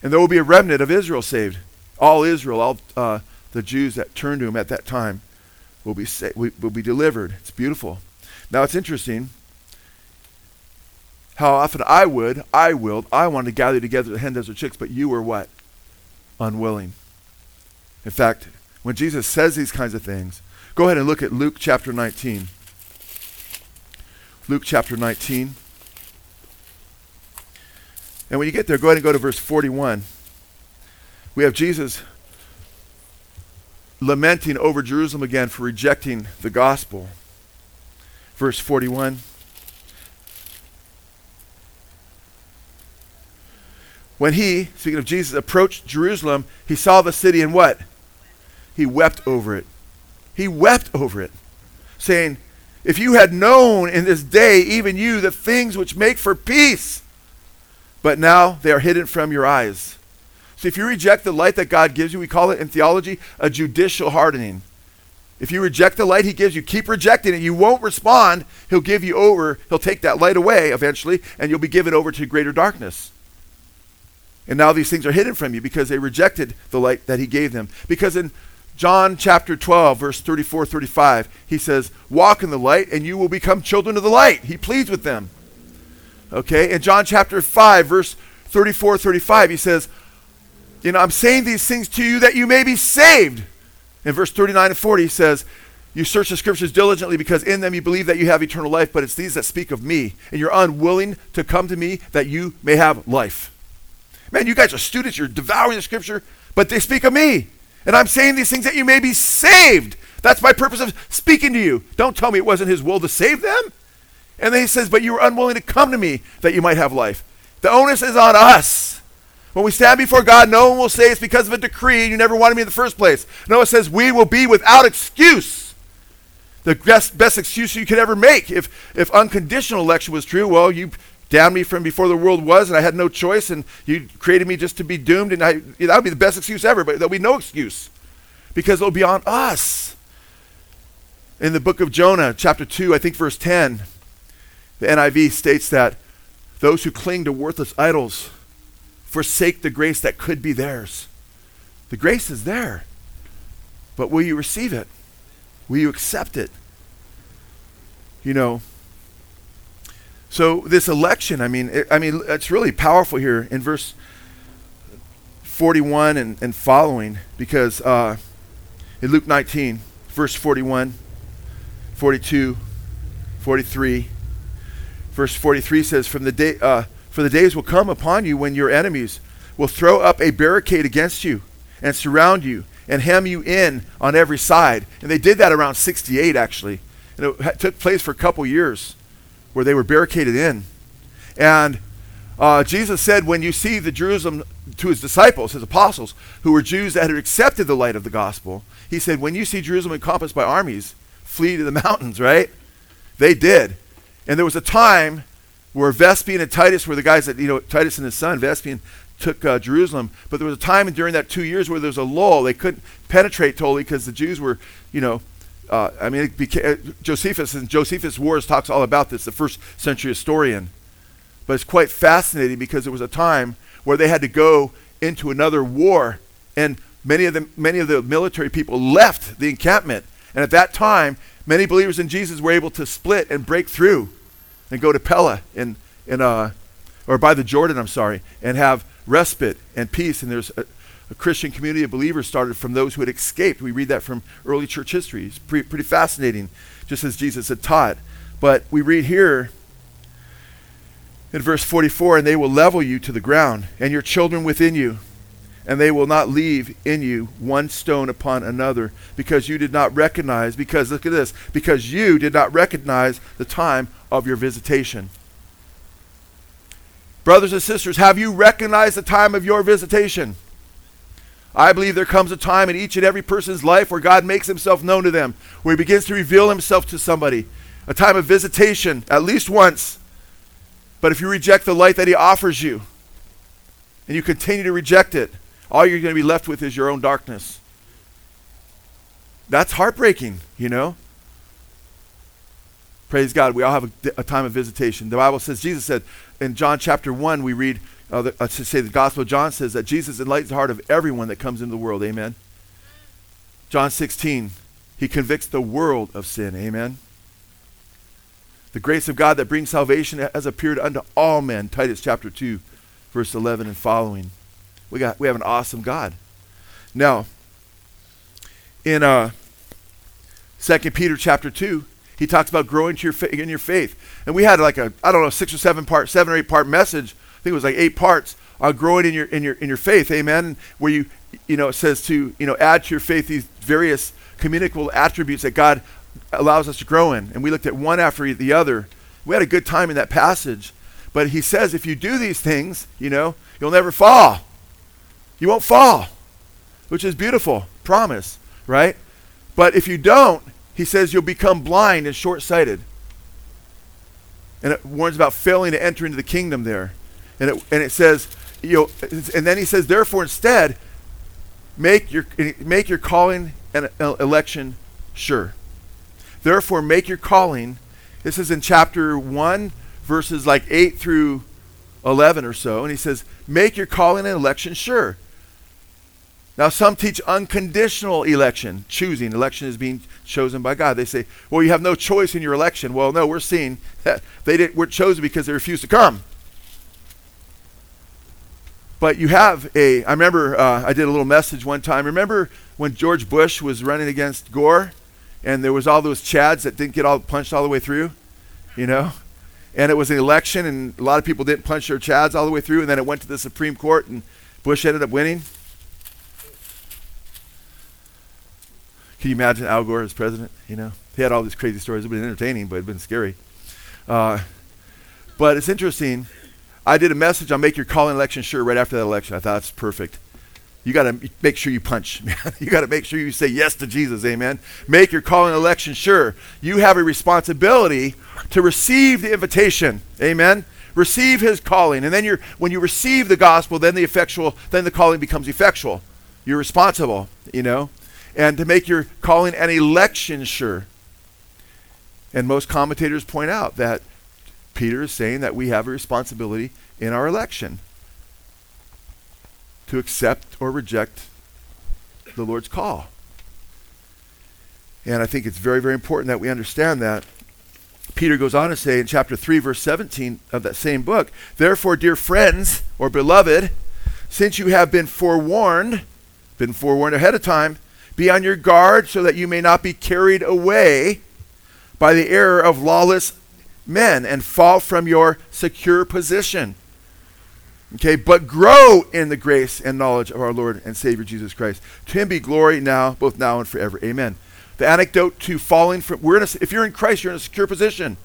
And there will be a remnant of Israel saved. All Israel, all uh, the Jews that turn to him at that time will be, sa- will be delivered. It's beautiful. Now it's interesting how often I would, I willed, I wanted to gather together the hen desert chicks, but you were what? Unwilling. In fact, when Jesus says these kinds of things, go ahead and look at Luke chapter 19. Luke chapter 19. And when you get there, go ahead and go to verse 41. We have Jesus lamenting over Jerusalem again for rejecting the gospel. Verse 41. When he, speaking of Jesus, approached Jerusalem, he saw the city and what? He wept over it. He wept over it, saying, If you had known in this day, even you, the things which make for peace, but now they are hidden from your eyes. So if you reject the light that God gives you, we call it in theology a judicial hardening. If you reject the light he gives you, keep rejecting it. You won't respond. He'll give you over. He'll take that light away eventually, and you'll be given over to greater darkness. And now these things are hidden from you because they rejected the light that he gave them. Because in John chapter 12, verse 34 35, he says, Walk in the light, and you will become children of the light. He pleads with them. Okay? In John chapter 5, verse 34 35, he says, you know, I'm saying these things to you that you may be saved. In verse 39 and 40, he says, You search the scriptures diligently because in them you believe that you have eternal life, but it's these that speak of me. And you're unwilling to come to me that you may have life. Man, you guys are students, you're devouring the scripture, but they speak of me. And I'm saying these things that you may be saved. That's my purpose of speaking to you. Don't tell me it wasn't his will to save them. And then he says, But you were unwilling to come to me that you might have life. The onus is on us. When we stand before God, no one will say it's because of a decree you never wanted me in the first place. No, it says we will be without excuse. The best, best excuse you could ever make. If, if unconditional election was true, well, you damned me from before the world was and I had no choice and you created me just to be doomed and I, that would be the best excuse ever, but there'll be no excuse because it'll be on us. In the book of Jonah, chapter 2, I think verse 10, the NIV states that those who cling to worthless idols forsake the grace that could be theirs. The grace is there. But will you receive it? Will you accept it? You know, So this election, I mean, it, I mean, it's really powerful here in verse 41 and, and following, because uh, in Luke 19, verse 41, 42, 43, verse 43 says, "From the day, uh, for the days will come upon you when your enemies will throw up a barricade against you and surround you and hem you in on every side." And they did that around 68, actually, and it took place for a couple years where they were barricaded in. And uh, Jesus said, when you see the Jerusalem to his disciples, his apostles, who were Jews that had accepted the light of the gospel, he said, when you see Jerusalem encompassed by armies, flee to the mountains, right? They did. And there was a time where Vespasian and Titus were the guys that, you know, Titus and his son, Vespasian, took uh, Jerusalem. But there was a time during that two years where there was a lull. They couldn't penetrate totally because the Jews were, you know, uh, I mean, became, uh, Josephus and Josephus Wars talks all about this, the first century historian. But it's quite fascinating because there was a time where they had to go into another war, and many of the many of the military people left the encampment. And at that time, many believers in Jesus were able to split and break through, and go to Pella in in uh, or by the Jordan, I'm sorry, and have respite and peace. And there's a, a Christian community of believers started from those who had escaped. We read that from early church history. It's pre- pretty fascinating, just as Jesus had taught. But we read here in verse 44 and they will level you to the ground, and your children within you, and they will not leave in you one stone upon another, because you did not recognize, because look at this, because you did not recognize the time of your visitation. Brothers and sisters, have you recognized the time of your visitation? I believe there comes a time in each and every person's life where God makes himself known to them, where he begins to reveal himself to somebody. A time of visitation, at least once. But if you reject the light that he offers you, and you continue to reject it, all you're going to be left with is your own darkness. That's heartbreaking, you know? Praise God. We all have a, a time of visitation. The Bible says, Jesus said in John chapter 1, we read, uh, the, uh, to say the Gospel of John says that Jesus enlightens the heart of everyone that comes into the world. Amen. John 16, he convicts the world of sin. Amen. The grace of God that brings salvation has appeared unto all men. Titus chapter 2, verse 11 and following. We, got, we have an awesome God. Now, in uh, 2 Peter chapter 2, he talks about growing to your fa- in your faith. And we had like a, I don't know, six or seven part, seven or eight part message I think it was like eight parts on growing in your in your in your faith, amen. Where you you know it says to you know add to your faith these various communicable attributes that God allows us to grow in, and we looked at one after the other. We had a good time in that passage, but he says if you do these things, you know you'll never fall. You won't fall, which is beautiful promise, right? But if you don't, he says you'll become blind and short-sighted. And it warns about failing to enter into the kingdom there. And it, and it says, you know, and then he says, therefore, instead, make your, make your calling and election sure. Therefore, make your calling. This is in chapter 1, verses like 8 through 11 or so. And he says, make your calling and election sure. Now, some teach unconditional election, choosing. Election is being chosen by God. They say, well, you have no choice in your election. Well, no, we're seeing that they did, were chosen because they refused to come. But you have a, I remember uh, I did a little message one time. Remember when George Bush was running against Gore and there was all those chads that didn't get all punched all the way through, you know? And it was an election and a lot of people didn't punch their chads all the way through and then it went to the Supreme Court and Bush ended up winning. Can you imagine Al Gore as president? You know, he had all these crazy stories. It would been entertaining, but it'd been scary. Uh, but it's interesting I did a message on make your calling election sure right after that election. I thought that's perfect. You got to make sure you punch. You got to make sure you say yes to Jesus, amen. Make your calling election sure. You have a responsibility to receive the invitation, amen. Receive his calling. And then you're when you receive the gospel, then the effectual, then the calling becomes effectual. You're responsible, you know. And to make your calling and election sure. And most commentators point out that Peter is saying that we have a responsibility in our election to accept or reject the Lord's call. And I think it's very, very important that we understand that. Peter goes on to say in chapter 3, verse 17 of that same book, Therefore, dear friends, or beloved, since you have been forewarned, been forewarned ahead of time, be on your guard so that you may not be carried away by the error of lawless men and fall from your secure position. Okay, but grow in the grace and knowledge of our Lord and Savior Jesus Christ. To him be glory now, both now and forever. Amen. The anecdote to falling from we're in a, if you're in Christ, you're in a secure position.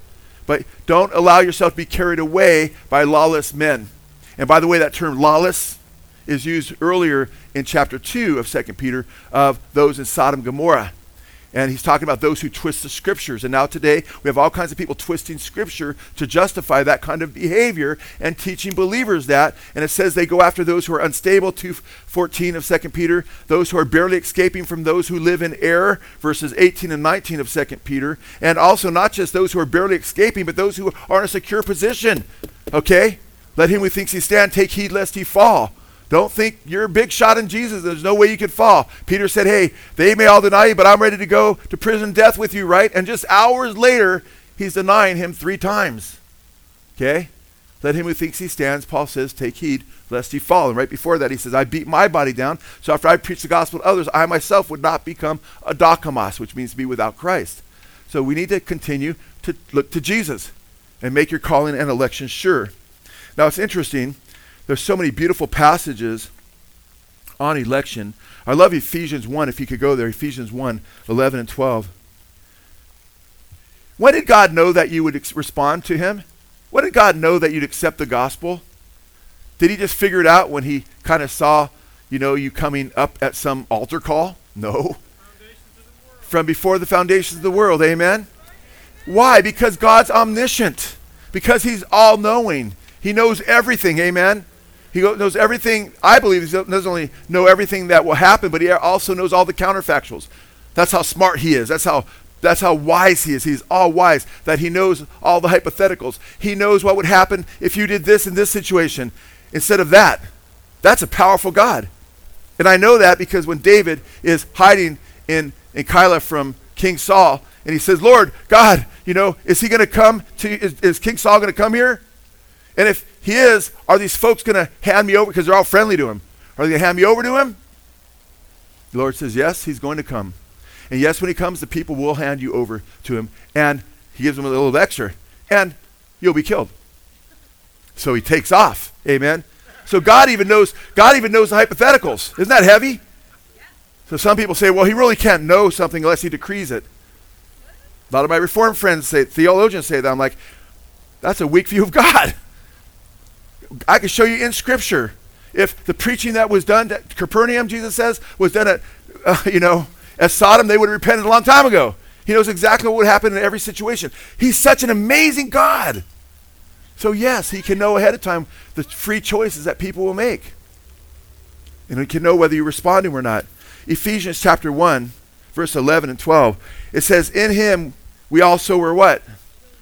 But don't allow yourself to be carried away by lawless men. And by the way, that term lawless is used earlier in chapter 2 of 2 Peter of those in Sodom and Gomorrah. And he's talking about those who twist the scriptures. And now today, we have all kinds of people twisting scripture to justify that kind of behavior and teaching believers that. And it says they go after those who are unstable, 2.14 of 2 Peter, those who are barely escaping from those who live in error, verses 18 and 19 of 2 Peter. And also not just those who are barely escaping, but those who are in a secure position. Okay? Let him who thinks he stand take heed lest he fall. Don't think you're a big shot in Jesus. There's no way you could fall. Peter said, Hey, they may all deny you, but I'm ready to go to prison death with you, right? And just hours later, he's denying him three times. Okay? Let him who thinks he stands, Paul says, take heed lest he fall. And right before that, he says, I beat my body down, so after I preach the gospel to others, I myself would not become adokimos, which means to be without Christ. So we need to continue to look to Jesus and make your calling and election sure. Now it's interesting there's so many beautiful passages on election. I love Ephesians 1, if you could go there, Ephesians 1, 11 and 12. When did God know that you would ex- respond to him? When did God know that you'd accept the gospel? Did he just figure it out when he kind of saw, you know, you coming up at some altar call? No. From before the foundations of the world, amen? Why? Because God's omniscient. Because he's all knowing. He knows everything, amen? He knows everything. I believe he doesn't only know everything that will happen, but he also knows all the counterfactuals. That's how smart he is. That's how that's how wise he is. He's all wise. That he knows all the hypotheticals. He knows what would happen if you did this in this situation instead of that. That's a powerful God. And I know that because when David is hiding in, in Keilah from King Saul, and he says, Lord, God, you know, is he going to come to, is, is King Saul going to come here? And if he is, are these folks going to hand me over because they're all friendly to him? Are they going to hand me over to him? The Lord says, Yes, he's going to come. And yes, when he comes, the people will hand you over to him. And he gives them a little extra. And you'll be killed. So he takes off. Amen. So God even knows, God even knows the hypotheticals. Isn't that heavy? So some people say, well, he really can't know something unless he decrees it. A lot of my reformed friends say, theologians say that. I'm like, that's a weak view of God. I can show you in Scripture. If the preaching that was done at Capernaum, Jesus says, was done at, uh, you know, at Sodom, they would have repented a long time ago. He knows exactly what would happen in every situation. He's such an amazing God. So, yes, he can know ahead of time the free choices that people will make. And he can know whether you're responding or not. Ephesians chapter 1, verse 11 and 12. It says, In him we also were what?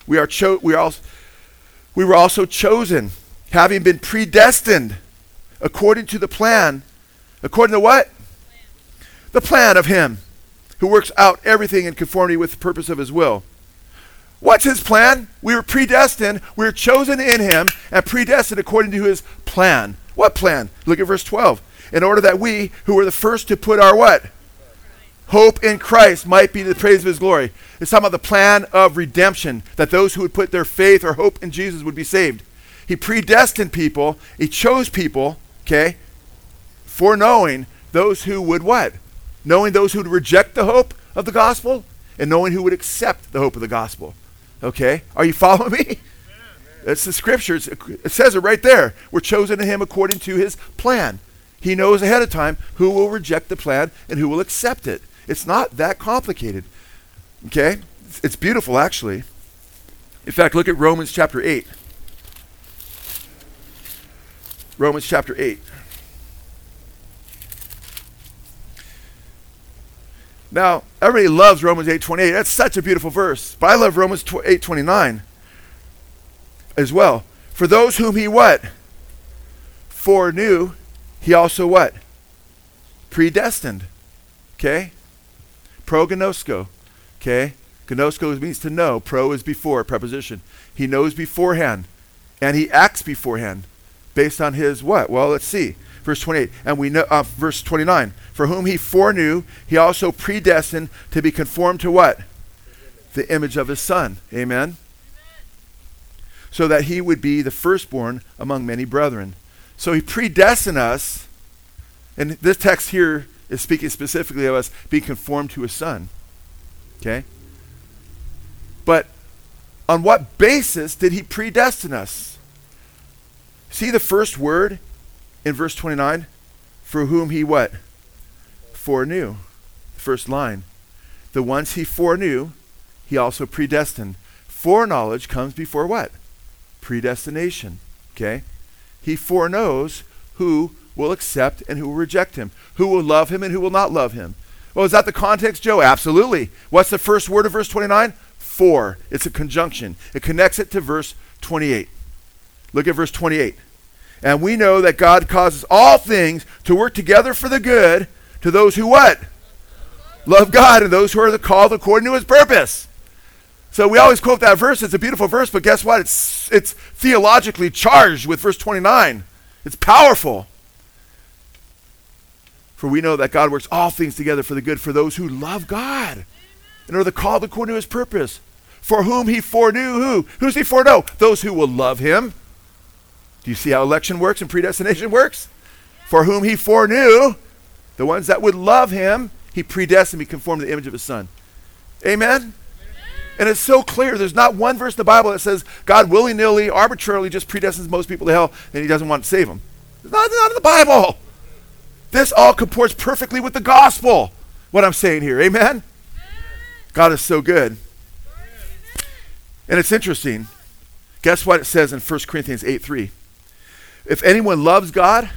We are cho- we are also, we were also chosen having been predestined according to the plan. According to what? The plan of Him who works out everything in conformity with the purpose of His will. What's His plan? We were predestined, we were chosen in Him, and predestined according to His plan. What plan? Look at verse 12. In order that we, who were the first to put our what? Hope in Christ might be the praise of His glory. It's talking about the plan of redemption, that those who would put their faith or hope in Jesus would be saved. He predestined people, he chose people, okay, foreknowing those who would what? Knowing those who would reject the hope of the gospel and knowing who would accept the hope of the gospel. Okay? Are you following me? It's the scriptures. It says it right there. We're chosen in him according to his plan. He knows ahead of time who will reject the plan and who will accept it. It's not that complicated. Okay? It's beautiful, actually. In fact, look at Romans chapter 8. Romans chapter 8. Now, everybody loves Romans 8:28. That's such a beautiful verse. But I love Romans 8:29 as well. For those whom he what? Foreknew, he also what? Predestined. Okay? Prognosko. Okay? Gnosko means to know. Pro is before, preposition. He knows beforehand, and he acts beforehand based on his what? Well, let's see. Verse 28. And we know, uh, verse 29. For whom he foreknew, he also predestined to be conformed to what? The image of his son. Amen. So that he would be the firstborn among many brethren. So he predestined us, and this text here is speaking specifically of us being conformed to his son. Okay? But on what basis did he predestine us? See the first word in verse 29? For whom he what? Foreknew. First line. The ones he foreknew, he also predestined. Foreknowledge comes before what? Predestination. Okay? He foreknows who will accept and who will reject him, who will love him and who will not love him. Well, is that the context, Joe? Absolutely. What's the first word of verse 29? For. It's a conjunction. It connects it to verse 28. Look at verse 28. And we know that God causes all things to work together for the good to those who what? Love God and those who are called according to his purpose. So we always quote that verse. It's a beautiful verse, but guess what? It's, it's theologically charged with verse 29. It's powerful. For we know that God works all things together for the good for those who love God and are the called according to his purpose. For whom he foreknew who? Who's he foreknow? Those who will love him. Do you see how election works and predestination works? For whom he foreknew, the ones that would love him, he predestined to be conformed to the image of his son. Amen? And it's so clear. There's not one verse in the Bible that says God willy nilly, arbitrarily just predestines most people to hell and he doesn't want to save them. It's not, not in the Bible. This all comports perfectly with the gospel, what I'm saying here. Amen? God is so good. And it's interesting. Guess what it says in 1 Corinthians 8 3? If anyone loves God,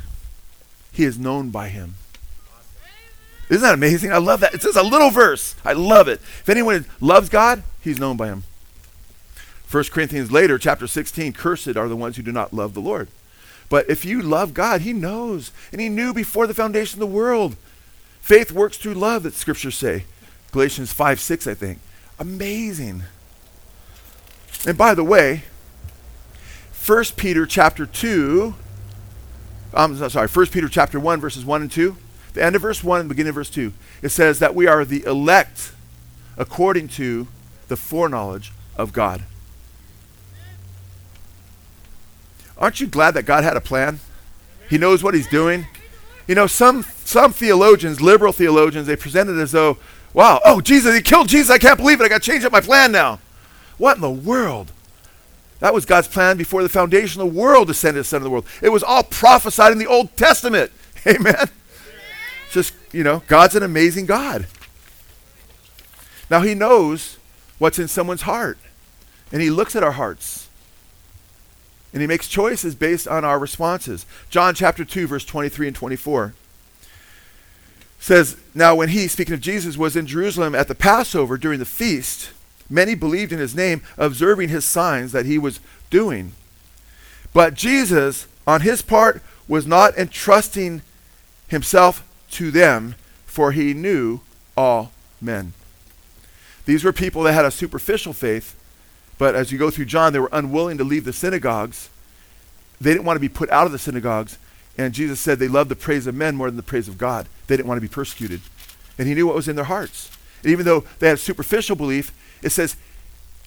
he is known by him. Isn't that amazing? I love that. It's just a little verse. I love it. If anyone loves God, he's known by him. 1 Corinthians later, chapter 16, cursed are the ones who do not love the Lord. But if you love God, He knows. And He knew before the foundation of the world. Faith works through love, that scriptures say. Galatians 5 6, I think. Amazing. And by the way, 1 Peter chapter 2, I'm um, sorry, 1 Peter chapter 1, verses 1 and 2, the end of verse 1 and beginning of verse 2, it says that we are the elect according to the foreknowledge of God. Aren't you glad that God had a plan? He knows what he's doing. You know, some some theologians, liberal theologians, they present it as though, wow, oh Jesus, he killed Jesus. I can't believe it. I got to change up my plan now. What in the world? That was God's plan before the foundation of the world to send his son to the world. It was all prophesied in the Old Testament. Amen. Just, you know, God's an amazing God. Now he knows what's in someone's heart. And he looks at our hearts. And he makes choices based on our responses. John chapter 2, verse 23 and 24 says, Now when he, speaking of Jesus, was in Jerusalem at the Passover during the feast, many believed in his name, observing his signs that he was doing. But Jesus, on his part, was not entrusting himself to them, for he knew all men. These were people that had a superficial faith, but as you go through John, they were unwilling to leave the synagogues. They didn't want to be put out of the synagogues. And Jesus said they loved the praise of men more than the praise of God. They didn't want to be persecuted. And he knew what was in their hearts. And even though they had superficial belief, it says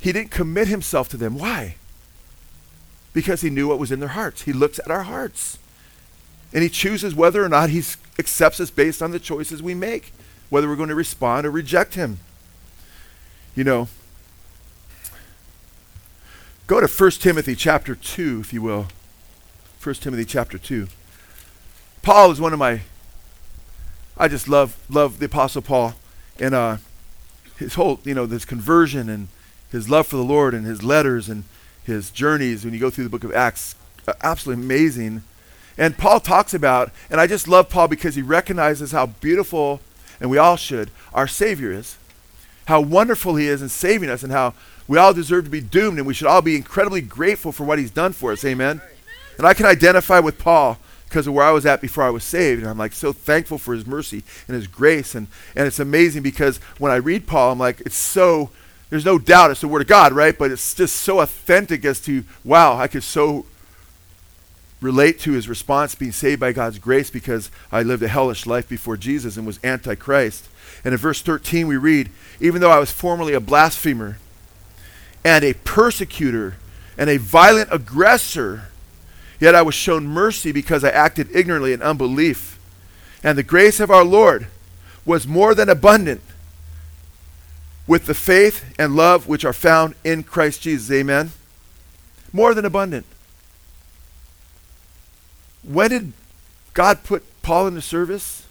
he didn't commit himself to them. Why? Because he knew what was in their hearts. He looks at our hearts. And he chooses whether or not he accepts us based on the choices we make, whether we're going to respond or reject him. You know, Go to 1 Timothy chapter 2, if you will. 1 Timothy chapter 2. Paul is one of my, I just love, love the Apostle Paul. And uh, his whole, you know, this conversion and his love for the Lord and his letters and his journeys when you go through the book of Acts, uh, absolutely amazing. And Paul talks about, and I just love Paul because he recognizes how beautiful, and we all should, our Savior is. How wonderful he is in saving us and how we all deserve to be doomed, and we should all be incredibly grateful for what he's done for us. Amen. And I can identify with Paul because of where I was at before I was saved. And I'm like so thankful for his mercy and his grace. And, and it's amazing because when I read Paul, I'm like, it's so There's no doubt it's the Word of God, right? But it's just so authentic as to, wow, I could so relate to his response being saved by God's grace because I lived a hellish life before Jesus and was antichrist. And in verse 13 we read, even though I was formerly a blasphemer and a persecutor and a violent aggressor, yet I was shown mercy because I acted ignorantly in unbelief. And the grace of our Lord was more than abundant with the faith and love which are found in Christ Jesus. Amen. More than abundant. When did God put Paul into service?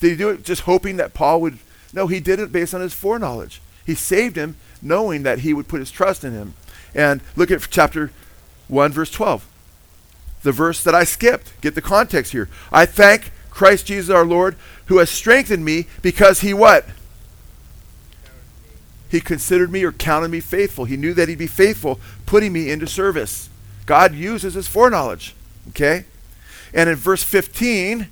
Did he do it just hoping that Paul would? No, he did it based on his foreknowledge. He saved him knowing that he would put his trust in him. And look at chapter 1, verse 12. The verse that I skipped. Get the context here. I thank Christ Jesus our Lord who has strengthened me because he what? He considered me or counted me faithful. He knew that he'd be faithful, putting me into service. God uses his foreknowledge. Okay? And in verse 15,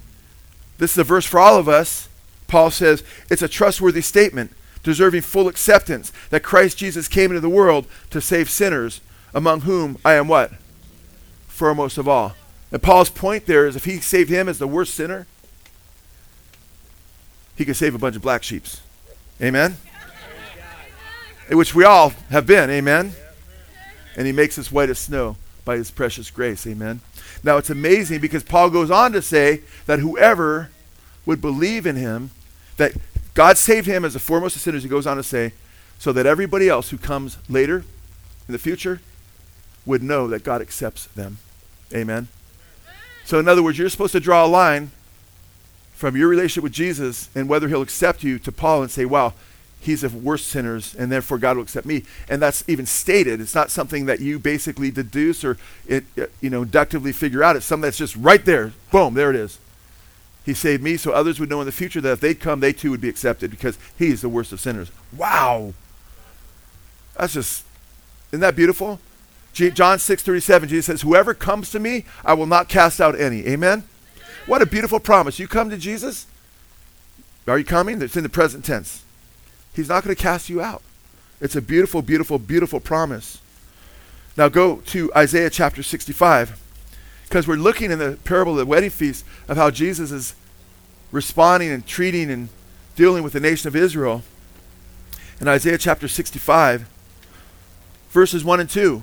this is a verse for all of us. Paul says, It's a trustworthy statement, deserving full acceptance, that Christ Jesus came into the world to save sinners, among whom I am what? Foremost of all. And Paul's point there is if he saved him as the worst sinner, he could save a bunch of black sheeps. Amen? Which we all have been. Amen? And he makes us white as snow by his precious grace. Amen? Now it's amazing because Paul goes on to say that whoever would believe in him, that God saved him as the foremost of sinners, he goes on to say, so that everybody else who comes later in the future would know that God accepts them. Amen. So, in other words, you're supposed to draw a line from your relationship with Jesus and whether he'll accept you to Paul and say, wow, he's the worst sinners, and therefore God will accept me. And that's even stated. It's not something that you basically deduce or it, it, you know inductively figure out. It's something that's just right there. Boom, there it is. He saved me so others would know in the future that if they'd come, they too would be accepted because he's the worst of sinners. Wow. That's just, isn't that beautiful? John 6 37, Jesus says, Whoever comes to me, I will not cast out any. Amen? What a beautiful promise. You come to Jesus, are you coming? It's in the present tense. He's not going to cast you out. It's a beautiful, beautiful, beautiful promise. Now go to Isaiah chapter 65 because we're looking in the parable of the wedding feast of how Jesus is responding and treating and dealing with the nation of Israel. In Isaiah chapter 65, verses 1 and 2,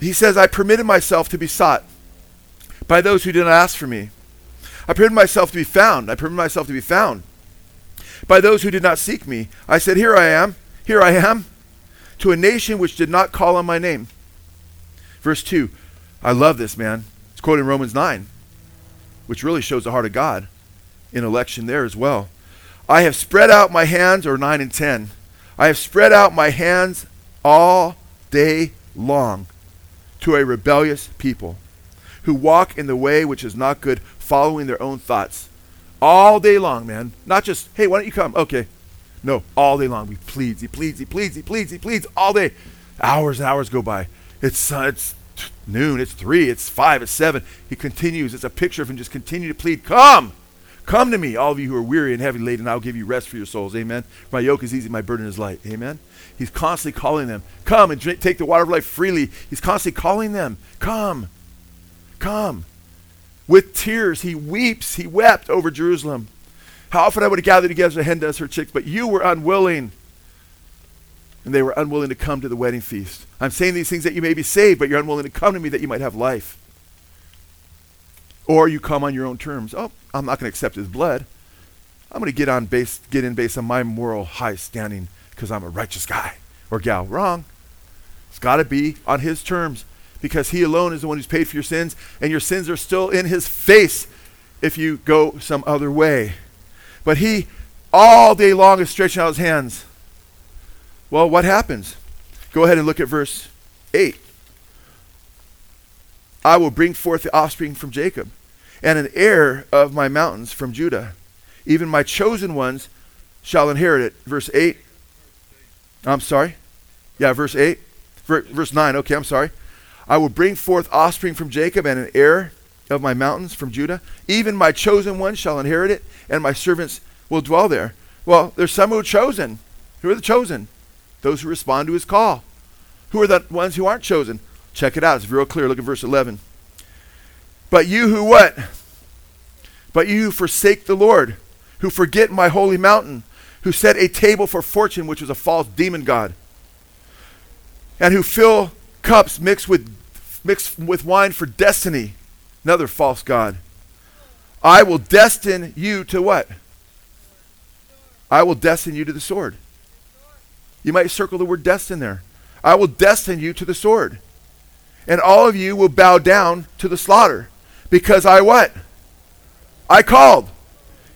he says, I permitted myself to be sought by those who did not ask for me. I permitted myself to be found. I permitted myself to be found by those who did not seek me. I said, Here I am, here I am, to a nation which did not call on my name. Verse 2. I love this, man. It's quoted in Romans 9, which really shows the heart of God in election there as well. I have spread out my hands, or 9 and 10. I have spread out my hands all day long to a rebellious people who walk in the way which is not good, following their own thoughts. All day long, man. Not just, hey, why don't you come? Okay. No, all day long. He pleads, he pleads, he pleads, he pleads, he pleads all day. Hours and hours go by. It's, uh, it's noon, it's three, it's five, it's seven. He continues. It's a picture of him just continue to plead, come, come to me, all of you who are weary and heavy laden, I'll give you rest for your souls. Amen. My yoke is easy, my burden is light. Amen. He's constantly calling them, come and drink, take the water of life freely. He's constantly calling them, come, come. With tears, he weeps, he wept over Jerusalem. How often I would have gathered together a hen does her chicks, but you were unwilling. And they were unwilling to come to the wedding feast. I'm saying these things that you may be saved, but you're unwilling to come to me that you might have life. Or you come on your own terms. Oh, I'm not going to accept his blood. I'm going to get on base, get in based on my moral high standing because I'm a righteous guy or gal. Wrong. It's got to be on his terms because he alone is the one who's paid for your sins, and your sins are still in his face if you go some other way. But he all day long is stretching out his hands. Well, what happens? Go ahead and look at verse 8. I will bring forth the offspring from Jacob, and an heir of my mountains from Judah. Even my chosen ones shall inherit it. Verse 8. I'm sorry. Yeah, verse 8. Verse 9. Okay, I'm sorry. I will bring forth offspring from Jacob and an heir of my mountains from Judah. Even my chosen ones shall inherit it, and my servants will dwell there. Well, there's some who are chosen. Who are the chosen? Those who respond to his call. Who are the ones who aren't chosen? Check it out. It's real clear. Look at verse 11. But you who what? But you who forsake the Lord, who forget my holy mountain, who set a table for fortune, which was a false demon god, and who fill cups mixed with, mixed with wine for destiny, another false god. I will destine you to what? I will destine you to the sword. You might circle the word destine there. I will destine you to the sword. And all of you will bow down to the slaughter. Because I what? I called.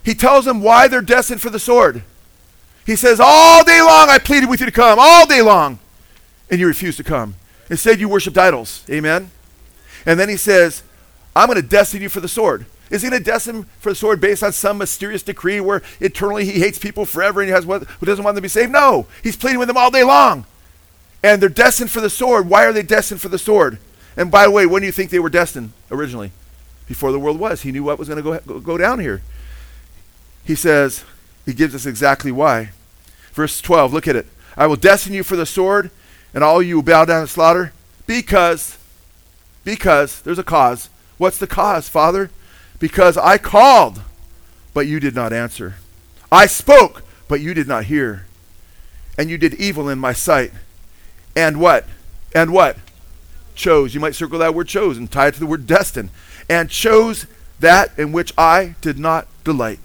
He tells them why they're destined for the sword. He says, All day long I pleaded with you to come, all day long. And you refused to come. Instead, you worshiped idols. Amen? And then he says, I'm going to destine you for the sword. Is he going to destine for the sword based on some mysterious decree where eternally he hates people forever and he has what, who doesn't want them to be saved? No. He's pleading with them all day long. And they're destined for the sword. Why are they destined for the sword? And by the way, when do you think they were destined originally? Before the world was. He knew what was going to go, go down here. He says, he gives us exactly why. Verse 12, look at it. I will destine you for the sword, and all you will bow down and slaughter, because, because, there's a cause. What's the cause, Father? Because I called, but you did not answer. I spoke, but you did not hear. And you did evil in my sight. And what? And what? Chose. You might circle that word chose and tie it to the word destined. And chose that in which I did not delight.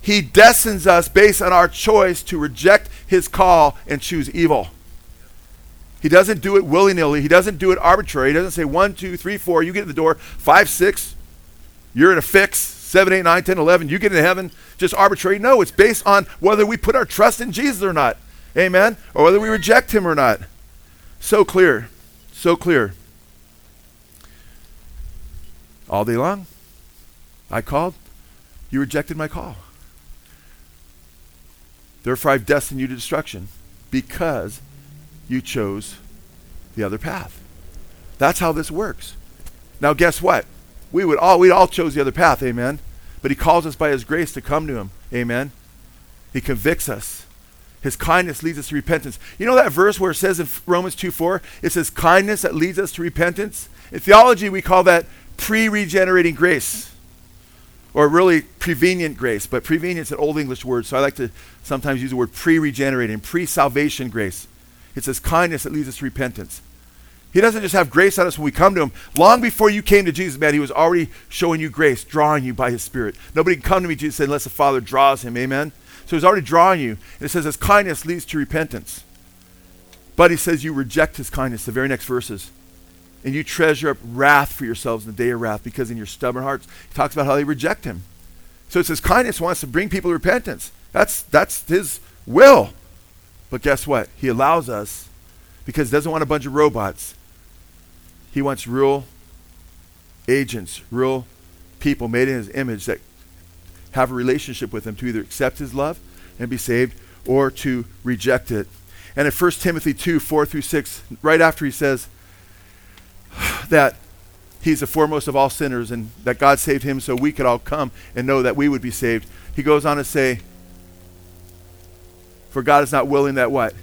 He destines us based on our choice to reject his call and choose evil. He doesn't do it willy nilly. He doesn't do it arbitrary. He doesn't say one, two, three, four, you get in the door, five, six, you're in a fix, seven, eight, nine, ten, eleven, you get into heaven, just arbitrary. No, it's based on whether we put our trust in Jesus or not. Amen? Or whether we reject him or not. So clear. So clear. All day long, I called, you rejected my call. Therefore, I've destined you to destruction because you chose the other path. That's how this works. Now, guess what? We would all we'd all chose the other path, amen. But he calls us by his grace to come to him, amen. He convicts us. His kindness leads us to repentance. You know that verse where it says in Romans 2 4, it says kindness that leads us to repentance? In theology, we call that pre regenerating grace or really prevenient grace, but prevenient is an old English word, so I like to sometimes use the word pre regenerating, pre salvation grace. It's his kindness that leads us to repentance. He doesn't just have grace on us when we come to him. Long before you came to Jesus, man, he was already showing you grace, drawing you by his Spirit. Nobody can come to me, Jesus said, unless the Father draws him. Amen? So he's already drawing you. And it says his kindness leads to repentance. But he says you reject his kindness, the very next verses. And you treasure up wrath for yourselves in the day of wrath because in your stubborn hearts. He talks about how they reject him. So it says kindness wants to bring people to repentance. That's, that's his will. But guess what? He allows us because he doesn't want a bunch of robots. He wants real agents, real people made in his image that have a relationship with him to either accept his love and be saved or to reject it. And in 1 Timothy 2 4 through 6, right after he says that he's the foremost of all sinners and that God saved him so we could all come and know that we would be saved, he goes on to say, for God is not willing that what?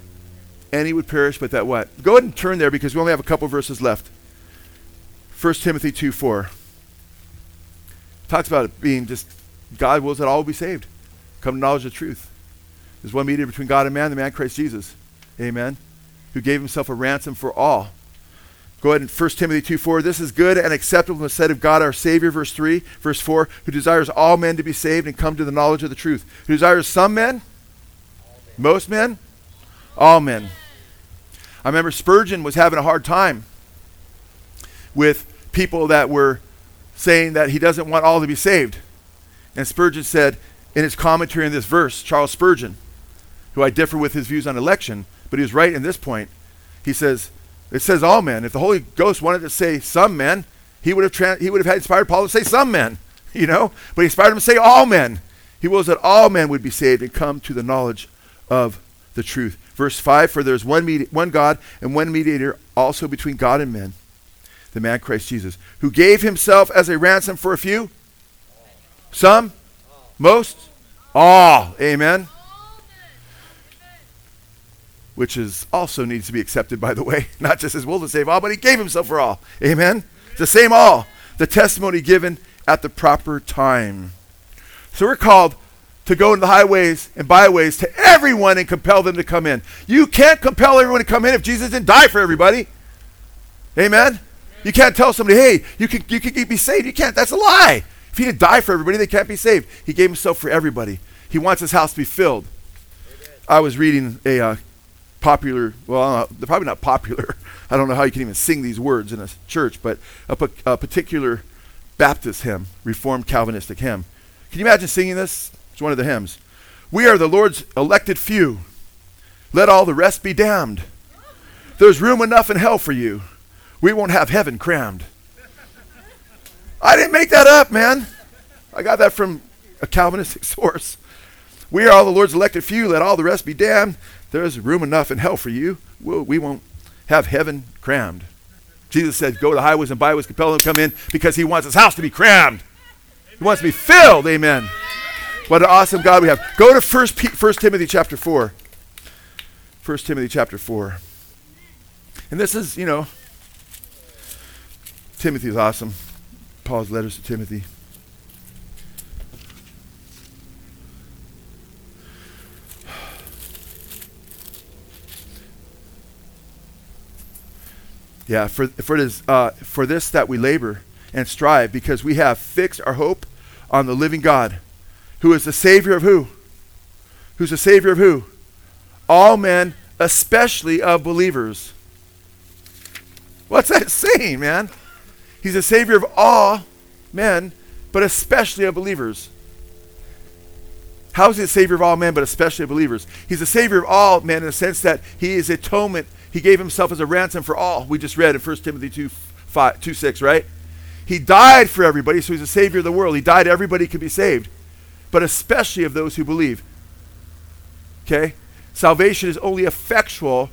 Any would perish, but that what? Go ahead and turn there because we only have a couple verses left. 1 Timothy 2 4. Talks about it being just God wills that all will be saved. Come to knowledge of truth. There's one mediator between God and man, the man Christ Jesus. Amen. Who gave himself a ransom for all. Go ahead and 1 Timothy 2 4. This is good and acceptable in the sight of God our Savior, verse 3. Verse 4, who desires all men to be saved and come to the knowledge of the truth. Who desires some men most men? All men. I remember Spurgeon was having a hard time with people that were saying that he doesn't want all to be saved. And Spurgeon said in his commentary on this verse, Charles Spurgeon, who I differ with his views on election, but he was right in this point. He says, it says all men. If the Holy Ghost wanted to say some men, he would have tra- he would have had inspired Paul to say some men, you know, but he inspired him to say all men. He wills that all men would be saved and come to the knowledge of the truth. Verse 5 For there is one, medi- one God and one mediator also between God and men, the man Christ Jesus, who gave himself as a ransom for a few? Some? Most? All. Amen. Which is also needs to be accepted, by the way. Not just his will to save all, but he gave himself for all. Amen. It's the same all. The testimony given at the proper time. So we're called to go into the highways and byways to everyone and compel them to come in. You can't compel everyone to come in if Jesus didn't die for everybody. Amen? You can't tell somebody, hey, you can, you can be saved. You can't. That's a lie. If he didn't die for everybody, they can't be saved. He gave himself for everybody. He wants his house to be filled. Amen. I was reading a uh, popular, well, they're probably not popular. I don't know how you can even sing these words in a church, but a, a particular Baptist hymn, Reformed Calvinistic hymn. Can you imagine singing this? It's one of the hymns. We are the Lord's elected few. Let all the rest be damned. There's room enough in hell for you. We won't have heaven crammed. I didn't make that up, man. I got that from a Calvinistic source. We are all the Lord's elected few. Let all the rest be damned. There's room enough in hell for you. We'll, we won't have heaven crammed. Jesus said, Go to highways and byways, compel them to come in because he wants his house to be crammed. He wants to be filled. Amen. What an awesome God we have. Go to 1, P- First Timothy chapter 4. 1 Timothy chapter 4. And this is, you know, Timothy is awesome. Paul's letters to Timothy. Yeah, for, for, it is, uh, for this that we labor and strive, because we have fixed our hope on the living God who is the Savior of who? Who's the Savior of who? All men, especially of believers. What's that saying, man? He's the Savior of all men, but especially of believers. How is he the Savior of all men, but especially of believers? He's the Savior of all men in the sense that he is atonement. He gave himself as a ransom for all. We just read in 1 Timothy 2, 5, 2 6, right? He died for everybody, so he's the Savior of the world. He died, everybody could be saved but especially of those who believe. Okay? Salvation is only effectual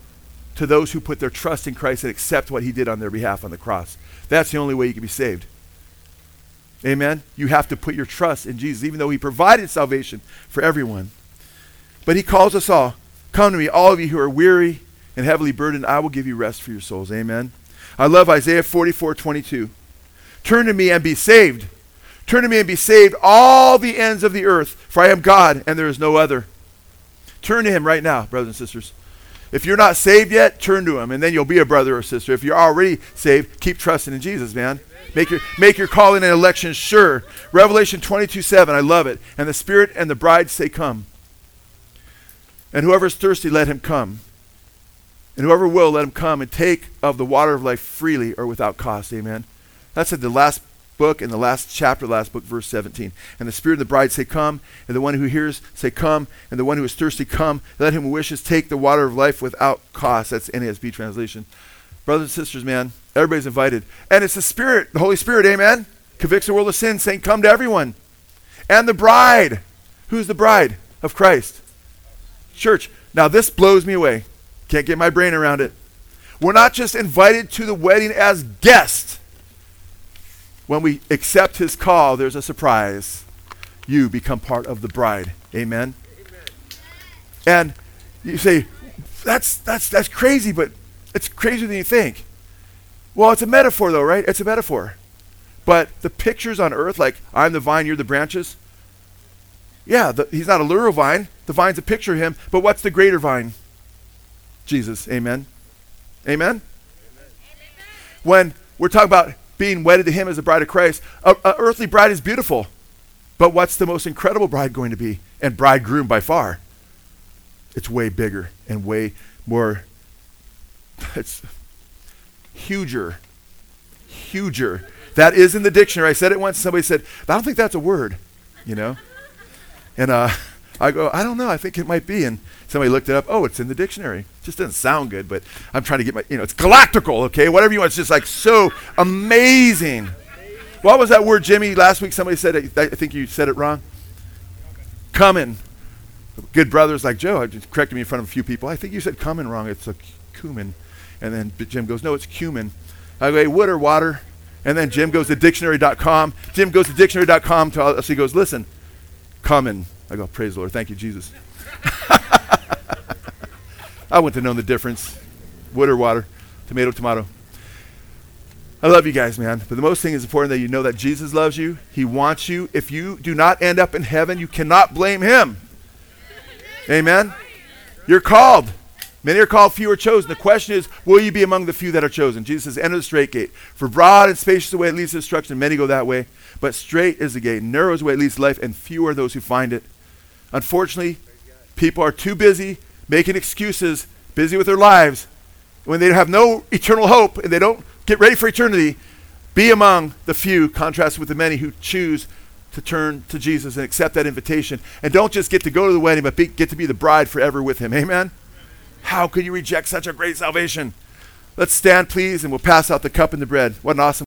to those who put their trust in Christ and accept what he did on their behalf on the cross. That's the only way you can be saved. Amen? You have to put your trust in Jesus, even though he provided salvation for everyone. But he calls us all Come to me, all of you who are weary and heavily burdened, I will give you rest for your souls. Amen? I love Isaiah 44 22. Turn to me and be saved Turn to me and be saved, all the ends of the earth, for I am God and there is no other. Turn to him right now, brothers and sisters. If you're not saved yet, turn to him, and then you'll be a brother or sister. If you're already saved, keep trusting in Jesus, man. Make your, make your calling and election sure. Revelation 22 7, I love it. And the Spirit and the bride say, Come. And whoever is thirsty, let him come. And whoever will, let him come and take of the water of life freely or without cost. Amen. That's at the last book, in the last chapter, last book, verse 17. And the Spirit and the bride say, Come. And the one who hears say, Come. And the one who is thirsty, come. Let him who wishes take the water of life without cost. That's NASB translation. Brothers and sisters, man, everybody's invited. And it's the Spirit, the Holy Spirit, amen, convicts the world of sin, saying, Come to everyone. And the bride. Who's the bride of Christ? Church. Now, this blows me away. Can't get my brain around it. We're not just invited to the wedding as guests when we accept his call, there's a surprise. You become part of the bride. Amen. Amen. And you say, that's, that's, that's crazy, but it's crazier than you think. Well, it's a metaphor, though, right? It's a metaphor. But the pictures on earth, like I'm the vine, you're the branches. Yeah, the, he's not a literal vine. The vine's a picture of him. But what's the greater vine? Jesus. Amen. Amen. Amen. When we're talking about being wedded to him as a bride of Christ. A, a earthly bride is beautiful, but what's the most incredible bride going to be? And bridegroom by far. It's way bigger and way more. It's huger. Huger. That is in the dictionary. I said it once. Somebody said, I don't think that's a word, you know? And uh, I go, I don't know. I think it might be. And somebody looked it up. Oh, it's in the dictionary. Just doesn't sound good, but I'm trying to get my, you know, it's galactical, okay? Whatever you want. It's just like so amazing. What was that word, Jimmy? Last week somebody said it. I think you said it wrong. Coming. Good brothers like Joe I just corrected me in front of a few people. I think you said coming wrong. It's a cumin. And then Jim goes, no, it's cumin. I go, hey, wood or water? And then Jim goes to dictionary.com. Jim goes to dictionary.com. To, so he goes, listen, coming I go, Praise the Lord. Thank you, Jesus. I wouldn't have known the difference wood or water, tomato, tomato. I love you guys, man. But the most thing is important that you know that Jesus loves you. He wants you. If you do not end up in heaven, you cannot blame him. Amen. You're called. Many are called, few are chosen. The question is, will you be among the few that are chosen? Jesus says, enter the strait gate. For broad and spacious the way leads to destruction, many go that way. But strait is the gate, narrow is the way leads to life, and few are those who find it. Unfortunately, people are too busy making excuses, busy with their lives, when they have no eternal hope and they don't get ready for eternity. Be among the few, contrasted with the many who choose to turn to Jesus and accept that invitation. And don't just get to go to the wedding, but be, get to be the bride forever with Him. Amen? How could you reject such a great salvation? Let's stand, please, and we'll pass out the cup and the bread. What an awesome